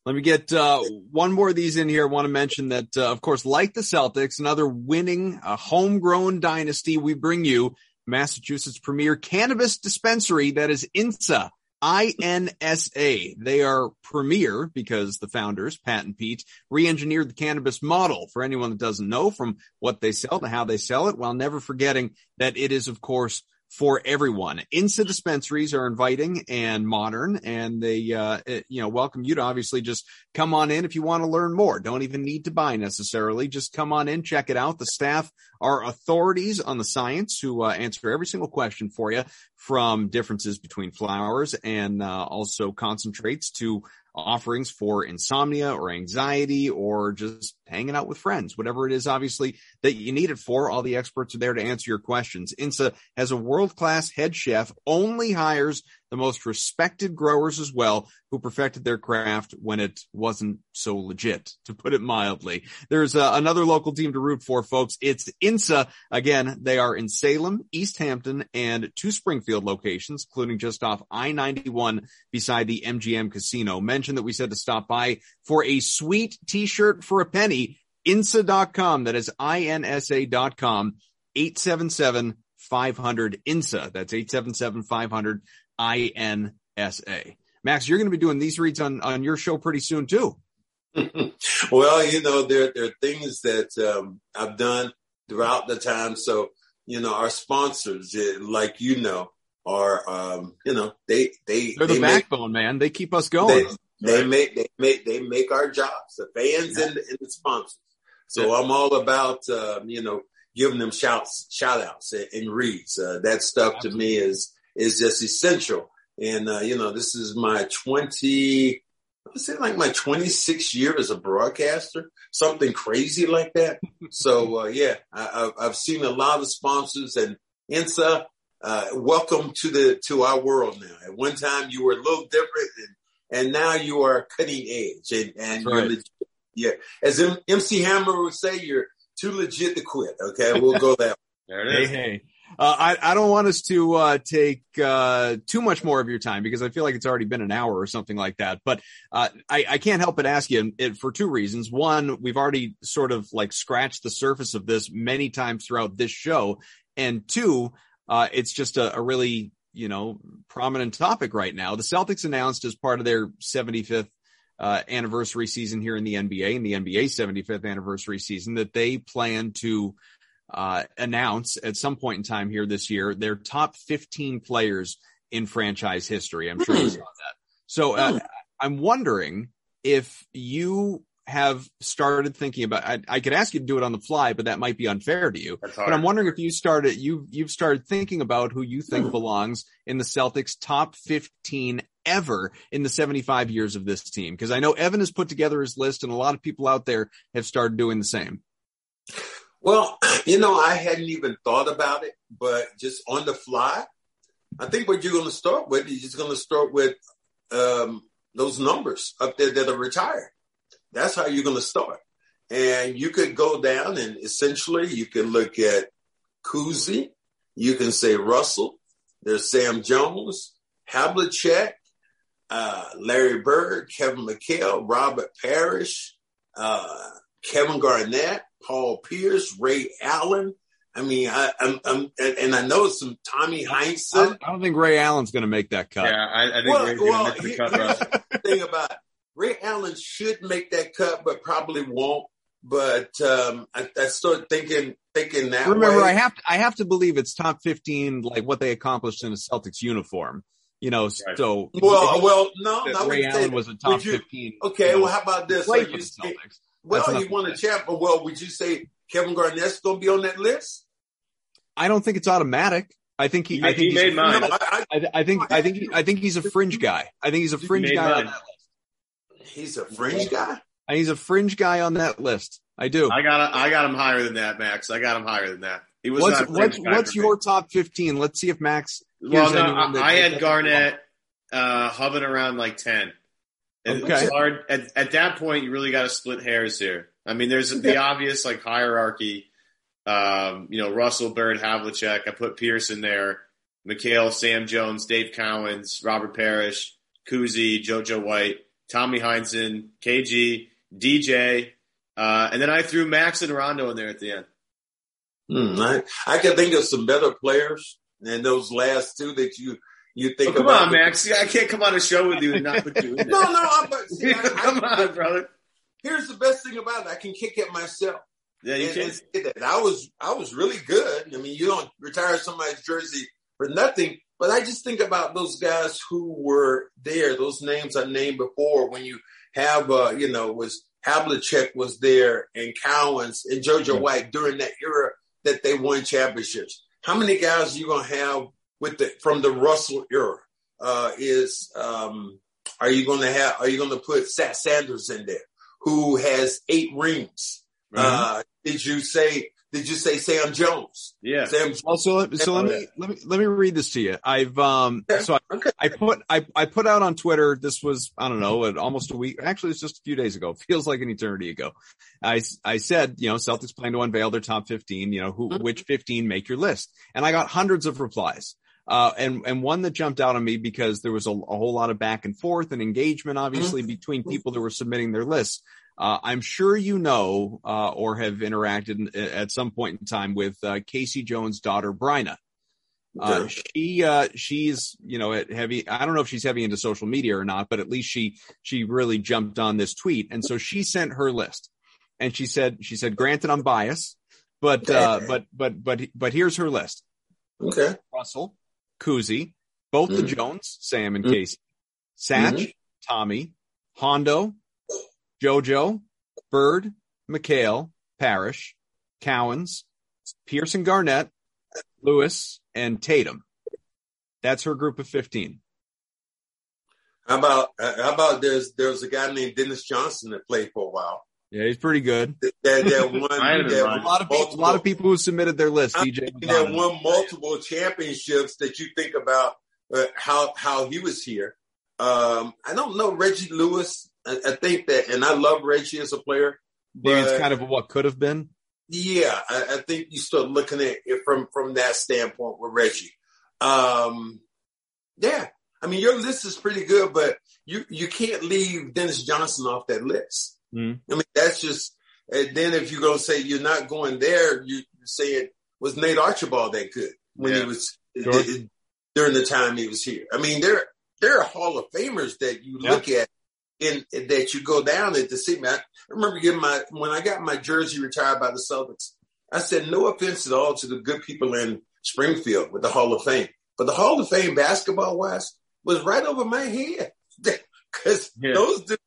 Let me get uh, one more of these in here. I want to mention that, uh, of course, like the Celtics, another winning, a homegrown dynasty, we bring you Massachusetts premier cannabis dispensary that is INSA. INSA. They are premier because the founders, Pat and Pete, re-engineered the cannabis model for anyone that doesn't know from what they sell to how they sell it while never forgetting that it is, of course, for everyone. INSA dispensaries are inviting and modern, and they, uh, eh, you know, welcome you to obviously just come on in if you want to learn more. Don't even need to buy necessarily. Just come on in, check it out. The staff are authorities on the science who uh, answer every single question for you from differences between flowers and uh, also concentrates to offerings for insomnia or anxiety or just hanging out with friends, whatever it is, obviously, that you need it for. All the experts are there to answer your questions. INSA has a world class head chef, only hires the most respected growers as well, who perfected their craft when it wasn't so legit, to put it mildly. There's uh, another local team to root for, folks. It's INSA. Again, they are in Salem, Easthampton, and two Springfield locations, including just off I-91 beside the MGM Casino. Mention that we said to stop by for a sweet t-shirt for a penny. INSA.com. That is I-N-S-A.com. 877 500 INSA. That's 877 500 I-N-S-A. Max, you're going to be doing these reads on, on your show pretty soon too. well, you know, there, there are things that um, I've done throughout the time. So, you know, our sponsors, eh, like you know, are um, you know, they they they're the they backbone, make, man. They keep us going. They, they make they make they make our jobs, the fans yeah. and, the, and, the, sponsors. So yeah. I'm all about um, you know giving them shouts, shout outs and, and reads. Uh, that stuff Absolutely. to me is is just essential. And, uh, you know, this is my 20, I would say like my 26 year as a broadcaster, something crazy like that. so, uh, yeah, I, have seen a lot of sponsors and, Insa, uh, welcome to the to our world now. At one time, you were a little different, and, and now you are cutting edge, and, and right. legit, yeah. As M- MC Hammer would say, you're too legit to quit. Okay, we'll go that. there it is. Hey, hey. Uh, I, I don't want us to uh, take uh, too much more of your time because I feel like it's already been an hour or something like that. But uh, I, I can't help but ask you it, for two reasons. One, we've already sort of like scratched the surface of this many times throughout this show, and two, uh, it's just a, a really you know prominent topic right now. The Celtics announced as part of their 75th uh, anniversary season here in the NBA, in the NBA 75th anniversary season, that they plan to uh, announce at some point in time here this year their top 15 players in franchise history. I'm sure you saw that. So uh, I'm wondering if you have started thinking about. I, I could ask you to do it on the fly, but that might be unfair to you. But. I'm wondering if you started you you've started thinking about who you think belongs in the Celtics top 15 ever in the 75 years of this team because I know Evan has put together his list and a lot of people out there have started doing the same. Well, you know, I hadn't even thought about it, but just on the fly, I think what you're going to start with you're just going to start with um, those numbers up there that are retired. That's how you're going to start. And you could go down and essentially you can look at Cousy. You can say Russell. There's Sam Jones, Havlicek, uh, Larry Bird, Kevin McHale, Robert Parish, uh, Kevin Garnett, Paul Pierce, Ray Allen. I mean, I, I'm, I'm, and, and I know some Tommy I Heinsohn. don't, I don't think Ray Allen's going to make that cut. Yeah, I, I think Well, Ray's gonna well, miss the here- cut, here's the thing about it. Ray Allen should make that cut, but probably won't. But um, I, I started thinking, thinking that Remember, way. I have to, I have to believe it's top 15, like what they accomplished in a Celtics uniform. You know, Right. so well, well, no, that no. Ray Allen was a top would you- 15. Okay, you know, well, how about this? play Are for you Celtics. Well, enough he won to a champ. Well, would you say Kevin Garnett's going to be on that list? I don't think it's automatic. I think he, He I made- think he made mine. No, I, I, I, I think, I think, he, I think he's a fringe guy. I think he's a fringe made guy on mine. that list. he's a fringe guy. And he's a fringe guy on that list. I do. I got I got him higher than that, Max. I got him higher than that. He was what's not a what's guy what's for me. your top 15? Let's see if Max. Well, no, anyone that- I, I had Garnett uh, hovering around like ten. Okay. It's hard at, at that point. You really got to split hairs here. I mean, there's the obvious like hierarchy. Um, you know, Russell Bird, Havlicek. I put Pierce in there. McHale, Sam Jones, Dave Cowens, Robert Parish, Cousy, JoJo White, Tommy Heinsohn, KG, DJ, uh, and then I threw Max and Rondo in there at the end. Hmm, I, I can think of some better players than those last two that you you think Oh, come about. on, Max. I can't come on a show with you and not put you in there. No, no, I'm, but see, I, come I, on, brother. here's the best thing about it. I can kick it myself. Yeah, you and, can. and say that I was I was really good. I mean, you don't retire somebody's jersey for nothing. But I just think about those guys who were there. Those names I named before. When you have, uh, you know, was Havlicek was there and Cowens and JoJo White during that era that they won championships. How many guys are you gonna have with the from the Russell era? Uh, is um, are you gonna have? Are you gonna put Satch Sanders in there, who has eight rings? Uh, did you say? Did you say Sam Jones? Yeah. Sam. Well, so let, so let me let me let me read this to you. I've um so I, Okay. I put I I put out on Twitter. This was I don't know, almost a week. Actually, it's just a few days ago. Feels like an eternity ago. I I said you know Celtics plan to unveil their top fifteen. You know who which fifteen make your list, and I got hundreds of replies. Uh, and and one that jumped out on me because there was a, a whole lot of back and forth and engagement, obviously, between people that were submitting their lists. Uh, I'm sure you know uh, or have interacted in, at some point in time with uh, K.C. Jones' daughter, Bryna. Uh, she uh, she's you know at heavy. I don't know if she's heavy into social media or not, but at least she she really jumped on this tweet, and so she sent her list, and she said she said, granted, I'm biased, but uh, but but but but here's her list: Okay. Russell, Cousy, both the Mhm. Jones, Sam and Mhm. K.C., Satch, Mhm. Tommy, Hondo, JoJo, Bird, McHale, Parish, Cowens, Pearson Garnett, Lewis, and Tatum. That's her group of 15. How about uh, how about there's there's a guy named Dennis Johnson that played for a while. Yeah, he's pretty good. That, that won, that a lot of people, a lot of people who submitted their list. I DJ that won multiple championships. That you think about uh, how how he was here. Um, I don't know Reggie Lewis. I, I, think that, and I love Reggie as a player. Maybe it's kind of what could have been. Yeah, I, I, think you start looking at it from from that standpoint with Reggie. Um, yeah, I mean your list is pretty good, but you you can't leave Dennis Johnson off that list. Mm. I mean that's just. And then if you're gonna say you're not going there, you, are saying was Nate Archibald that good when yeah. he was sure. during the time he was here. I mean there there are Hall of Famers that you Yeah. look at in that you go down at the see. I remember getting my when I got my jersey retired by the Celtics. I said no offense at all to the good people in Springfield with the Hall of Fame, but the Hall of Fame basketball wise was right over my head because Yeah. those dudes,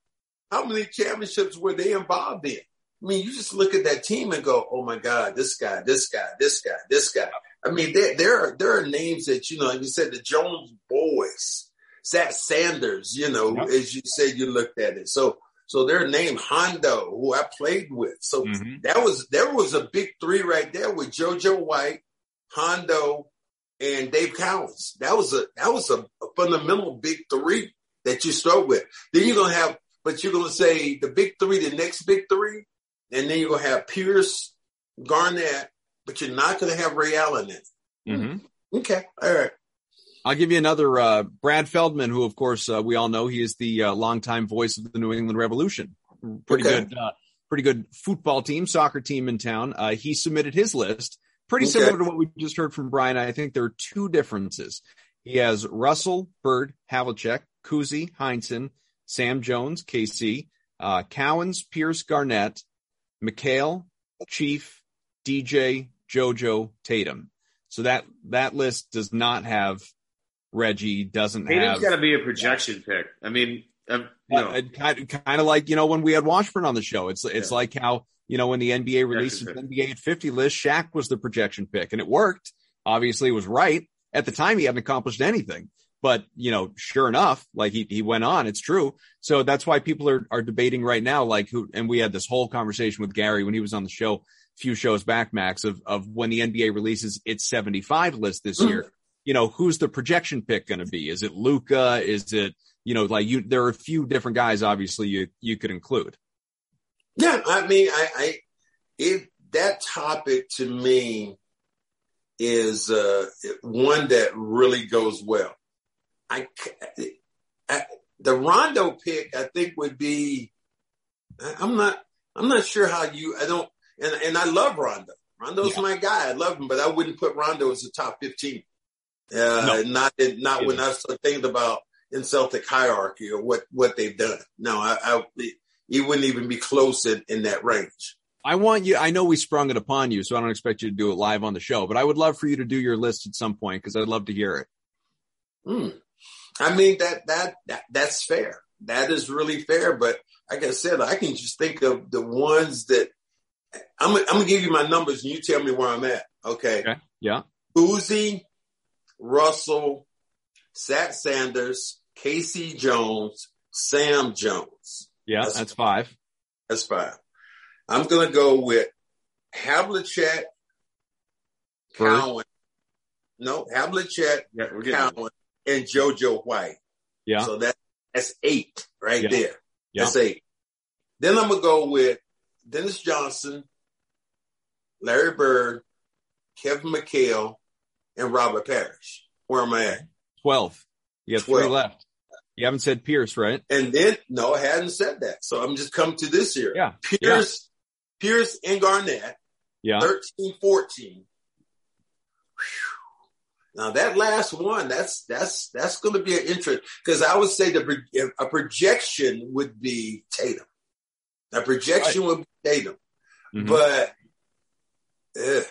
how many championships were they involved in? I mean, you just look at that team and go, "Oh my God, this guy, this guy, this guy, this guy." I mean, there there are there are names that you know, you said, the Jones boys, Satch Sanders. You know, Yep. as you said, you looked at it. So so their name Hondo, who I played with. So Mhm. that was there was a big three right there with JoJo White, Hondo, and Dave Cowens. That was a that was a, a fundamental big three that you start with. Then you're gonna have, but you're gonna say the big three, the next big three, and then you're gonna have Pierce, Garnett, but you're not gonna have Ray Allen in. Mhm. Okay, all right. I'll give you another. Uh, Brad Feldman, who of course uh, we all know, he is the uh, longtime voice of the New England Revolution. Pretty Okay. good, uh, pretty good football team, soccer team in town. Uh, he submitted his list, pretty Okay. similar to what we just heard from Brian. I think there are two differences. He has Russell, Bird, Havlicek, Cousy, Heinsohn, Sam Jones, KC, uh, Cowens, Pierce, Garnett, McHale, Chief, DJ, JoJo, Tatum. So that that list does not have Reggie. Doesn't Tatum's have got to be a projection pick. I mean, um, you know, uh, kind, kind of like you know when we had Washburn on the show. It's it's Yeah. like how you know when the NBA releases the pick. NBA at 50 list, Shaq was the projection pick, and it worked. Obviously, it was right at the time. He hadn't accomplished anything, but you know, sure enough, like he he went on. It's true. So that's why people are are debating right now. Like who? And we had this whole conversation with Gary when he was on the show a few shows back, Max, of of when the NBA releases its 75 list this year. You know, who's the projection pick going to be? Is it Luka? Is it you know, like you, there are a few different guys, obviously you, you could include. Yeah, I mean, I, I it that topic to me is uh, one that really goes well. I, I the Rondo pick, I think would be. I'm not. I'm not sure how you. I don't. And and I love Rondo. Rondo's Yeah. my guy. I love him, but I wouldn't put Rondo as a top 15. Uh, No. Not not when I start thinking about in Celtic hierarchy or what what they've done. No, I, I he wouldn't even be close in, in that range. I want you, I know we sprung it upon you, so I don't expect you to do it live on the show, but I would love for you to do your list at some point because I'd love to hear it. Hmm. I mean that, that that that's fair. That is really fair. But like I said, I can just think of the ones that I'm. gonna- I'm gonna give you my numbers and you tell me where I'm at. Okay. Okay. Yeah. Uzi, Russell, Satch Sanders, K.C. Jones, Sam Jones. Yeah. That's- That's five. That's five. I'm gonna go with Havlicek, Bird. Cowan. No, Havlicek, yeah, we're getting Cowan, and JoJo White. Yeah. So that that's eight right Yeah. there. Yeah. That's eight. Then I'm gonna go with Dennis Johnson, Larry Bird, Kevin McHale, and Robert Parish. Where am I at? 12. You have three 12. left. You haven't said Pierce, right? And then no, I hadn't said that. So I'm just come to this year. Yeah. Pierce, Pierce and Garnett, Yeah. 13, 14. Whew. Now that last one, that's that's that's going to be an interest because I would say the a projection would be Tatum. A projection would be Tatum, Mhm. but ugh,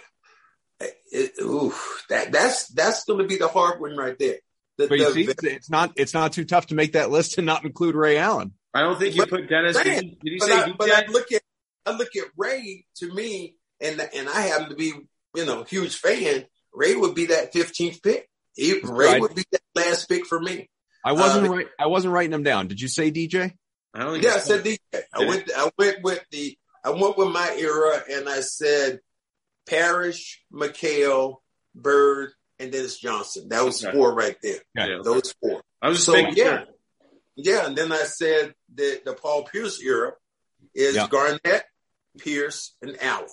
it, ooh, that that's that's going to be the hard one right there. The, But you the- see, it's- it's not, it's not too tough to make that list and not include Ray Allen. I don't think you But- put Dennis. Did you, did you but, say I, but I look at I look at Ray to me, and and I happen to be you know a huge fan. Ray would be that 15th pick. He, Ray Right. would be that last pick for me. I wasn't Uh, right. I wasn't writing them down. Did you say DJ? I don't Yeah, I said DJ. I went I went with the I went with my era and I said Parish, McHale, Bird, and Dennis Johnson. That was okay. four right there. Yeah, Those four. I was so, yeah. Sure. Yeah, and then I said that the Paul Pierce era is yeah. Garnett, Pierce, and Allen.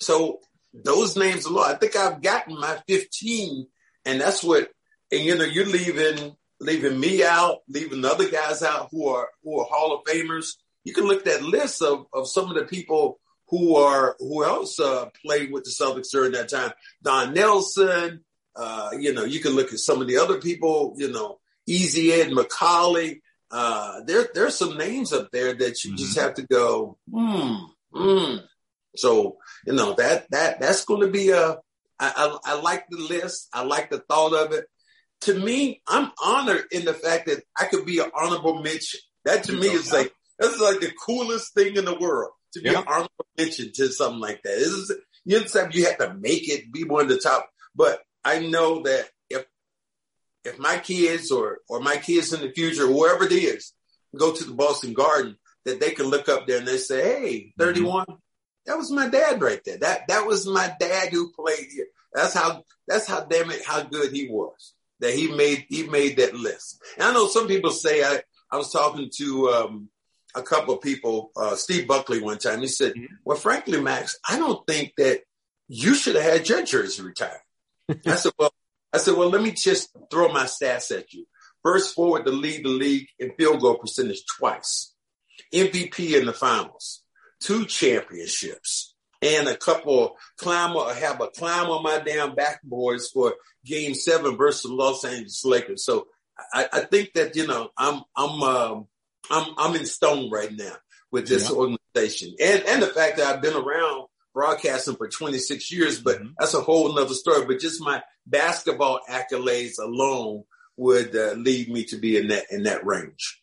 So those names alone, I think I've gotten my 15, and that's what, and you know, you're leaving leaving me out, leaving the other guys out who are who are Hall of Famers. You can look at that list of, of some of the people who are who else uh, played with the Celtics during that time. Don Nelson, uh, you know, you can look at some of the other people, you know, Easy Ed Macauley. Uh, there there's some names up there that you mm-hmm. just have to go, hmm, hmm. So, you know, that that that's gonna be a I, I, I like the list. I like the thought of it to me, I'm honored in the fact that I could be an honorable mention. That to me is like that's like the coolest thing in the world to be an honorable mention to something like that. Is you understand? You have to make it be one of the top. But I know that if if my kids or or my kids in the future, whoever it is, go to the Boston Garden, that they can look up there and they say, "Hey, 31, mm-hmm. That was my dad right there. That that was my dad who played here. That's how that's how damn it how good he was." that he made he made that list. And I know some people say I I was talking to um, a couple of people, uh, Steve Buckley one time. He said, mm-hmm. "Well, frankly, Max, I don't think that you should have had your jersey retired." I said, "Well, I said, well, let me just throw my stats at you. First forward to lead the league in field goal percentage twice, MVP in the finals, two championships." and a couple climb or have a climb on my damn backboards for game seven versus Los Angeles Lakers. So I, I think that, you know, I'm, I'm, um, I'm, I'm in stone right now with this yeah. organization and, and the fact that I've been around broadcasting for 26 years, but mm-hmm. that's a whole nother story. But just my basketball accolades alone would uh, lead me to be in that, in that range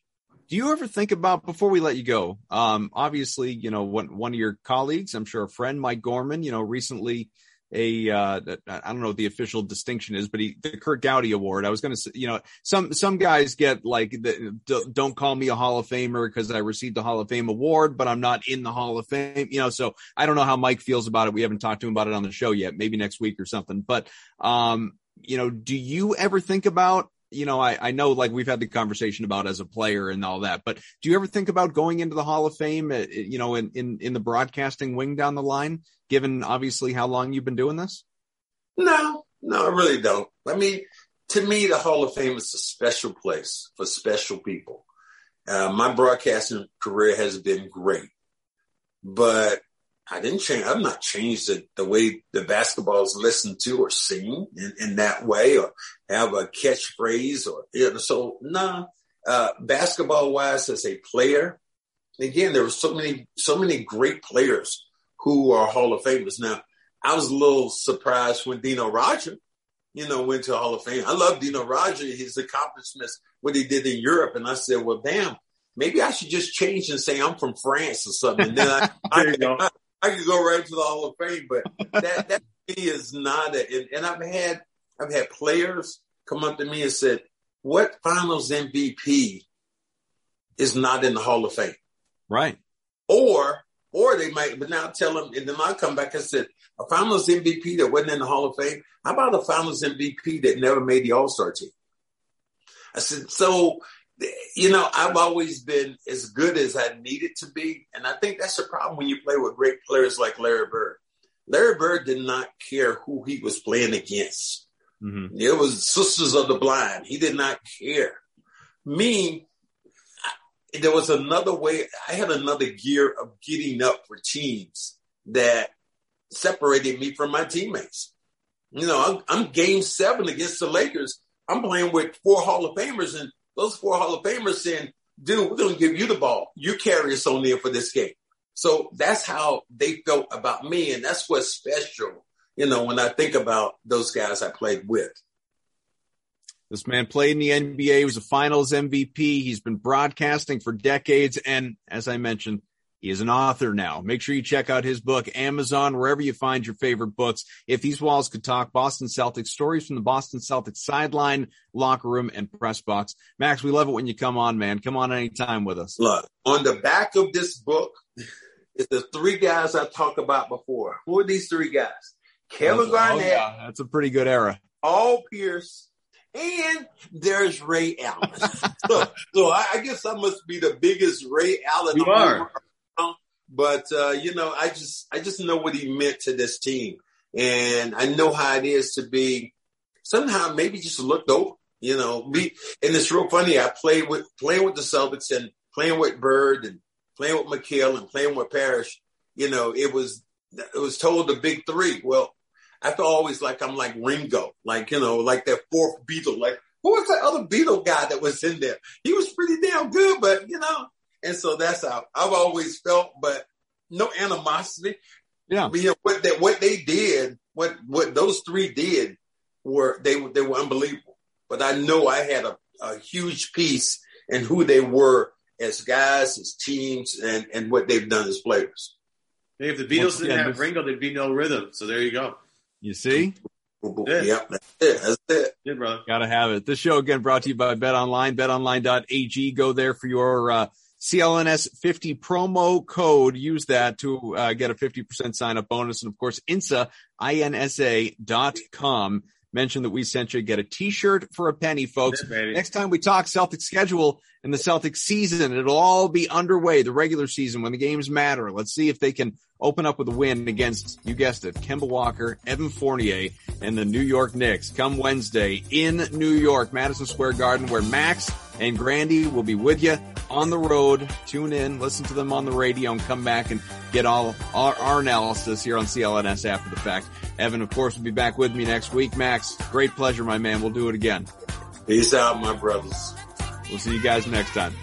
do you ever think about before we let you go? Um, obviously, you know, one, one of your colleagues, I'm sure a friend, Mike Gorman, you know, recently a uh, I don't know what the official distinction is, but he the Curt Gowdy Award. I was going to say, you know, some some guys get like the, don't call me a Hall of Famer because I received the Hall of Fame award, but I'm not in the Hall of Fame. You know, so I don't know how Mike feels about it. We haven't talked to him about it on the show yet. Maybe next week or something. But um, you know, do you ever think about you know, I, I know like we've had the conversation about as a player and all that, but do you ever think about going into the Hall of Fame, uh, you know, in, in, in the broadcasting wing down the line, given obviously how long you've been doing this? No, no, I really don't. I mean, to me, the Hall of Fame is a special place for special people. Uh, my broadcasting career has been great, but I didn't change. I've not changed the, the way the basketball is listened to or seen in, in that way, or have a catchphrase, or you know, so nah. Uh, basketball wise, as a player, again, there were so many, so many great players who are Hall of Famers. Now, I was a little surprised when Dino Radja, you know, went to Hall of Fame. I love Dino Radja, his accomplishments, what he did in Europe, and I said, well, damn, maybe I should just change and say I'm from France or something. And then I, I, I could go right to the Hall of Fame, but that that is not a. And, and I've had I've had players come up to me and said, "What Finals MVP is not in the Hall of Fame?" Right. Or or they might, but now tell them, and then I come back and said, a Finals MVP that wasn't in the Hall of Fame. How about a Finals MVP that never made the All Star team? I said, so you know, I've always been as good as I needed to be. And I think that's the problem when you play with great players like Larry Bird. Larry Bird did not care who he was playing against. Mm-hmm. It was Sisters of the Blind. He did not care. Me, I, there was another way. I had another gear of getting up for teams that separated me from my teammates. You know, I'm, I'm game seven against the Lakers. I'm playing with four Hall of Famers and those four Hall of Famers saying, dude, we're going to give you the ball. You carry us on there for this game. So that's how they felt about me. And that's what's special, you know, when I think about those guys I played with. This man played in the NBA. He was a finals MVP. He's been broadcasting for decades. And as I mentioned, he is an author now. Make sure you check out his book, Amazon, wherever you find your favorite books. If These Walls Could Talk, Boston Celtics, stories from the Boston Celtics sideline, locker room, and press box. Max, we love it when you come on, man. Come on anytime with us. Look, on the back of this book is the three guys I talked about before. Who are these three guys? Kevin Oh, Garnett, yeah, that's a pretty good era. Paul Pierce, and there's Ray Allen. so, so I, I guess I must be the biggest Ray Allen. You are. But uh, you know, I just I just know what he meant to this team, and I know how it is to be somehow maybe just looked over. You know, be and it's real funny. I played with playing with the Celtics and playing with Bird and playing with McHale and playing with Parish. You know, it was it was told the big three. Well, I feel always like I'm like Ringo, like you know, like that fourth Beatle. Like who was that other Beatle guy that was in there? He was pretty damn good, but you know, and so that's how I've always felt. But no animosity. Yeah. But, you know, what that what they did, what what those three did, were they they were unbelievable. But I know I had a, a huge piece in who they were as guys, as teams, and and what they've done as players. Hey, if the Beatles Once didn't again, have this- Ringo, there'd be no rhythm. So there you go. You see? Yeah. Yep, that's it. That's it. Yeah, brother. Gotta have it. This show again brought to you by BetOnline, betonline.ag. Go there for your uh, CLNS 50 promo code. Use that to uh, get a 50% sign up bonus. And of course, INSA, I-N-S-A dot com. Mention that we sent you. Get a t-shirt for a penny, folks. Yeah. Next time we talk Celtic schedule and the Celtic season, it'll all be underway, the regular season when the games matter. Let's see if they can open up with a win against, you guessed it, Kemba Walker, Evan Fournier, and the New York Knicks come Wednesday in New York, Madison Square Garden, where Max and Grande will be with you on the road. Tune in, listen to them on the radio, and come back and get all our, our analysis here on CLNS after the fact. Evan, of course, will be back with me next week. Max, great pleasure, my man. We'll do it again. Peace out, my brothers. We'll see you guys next time.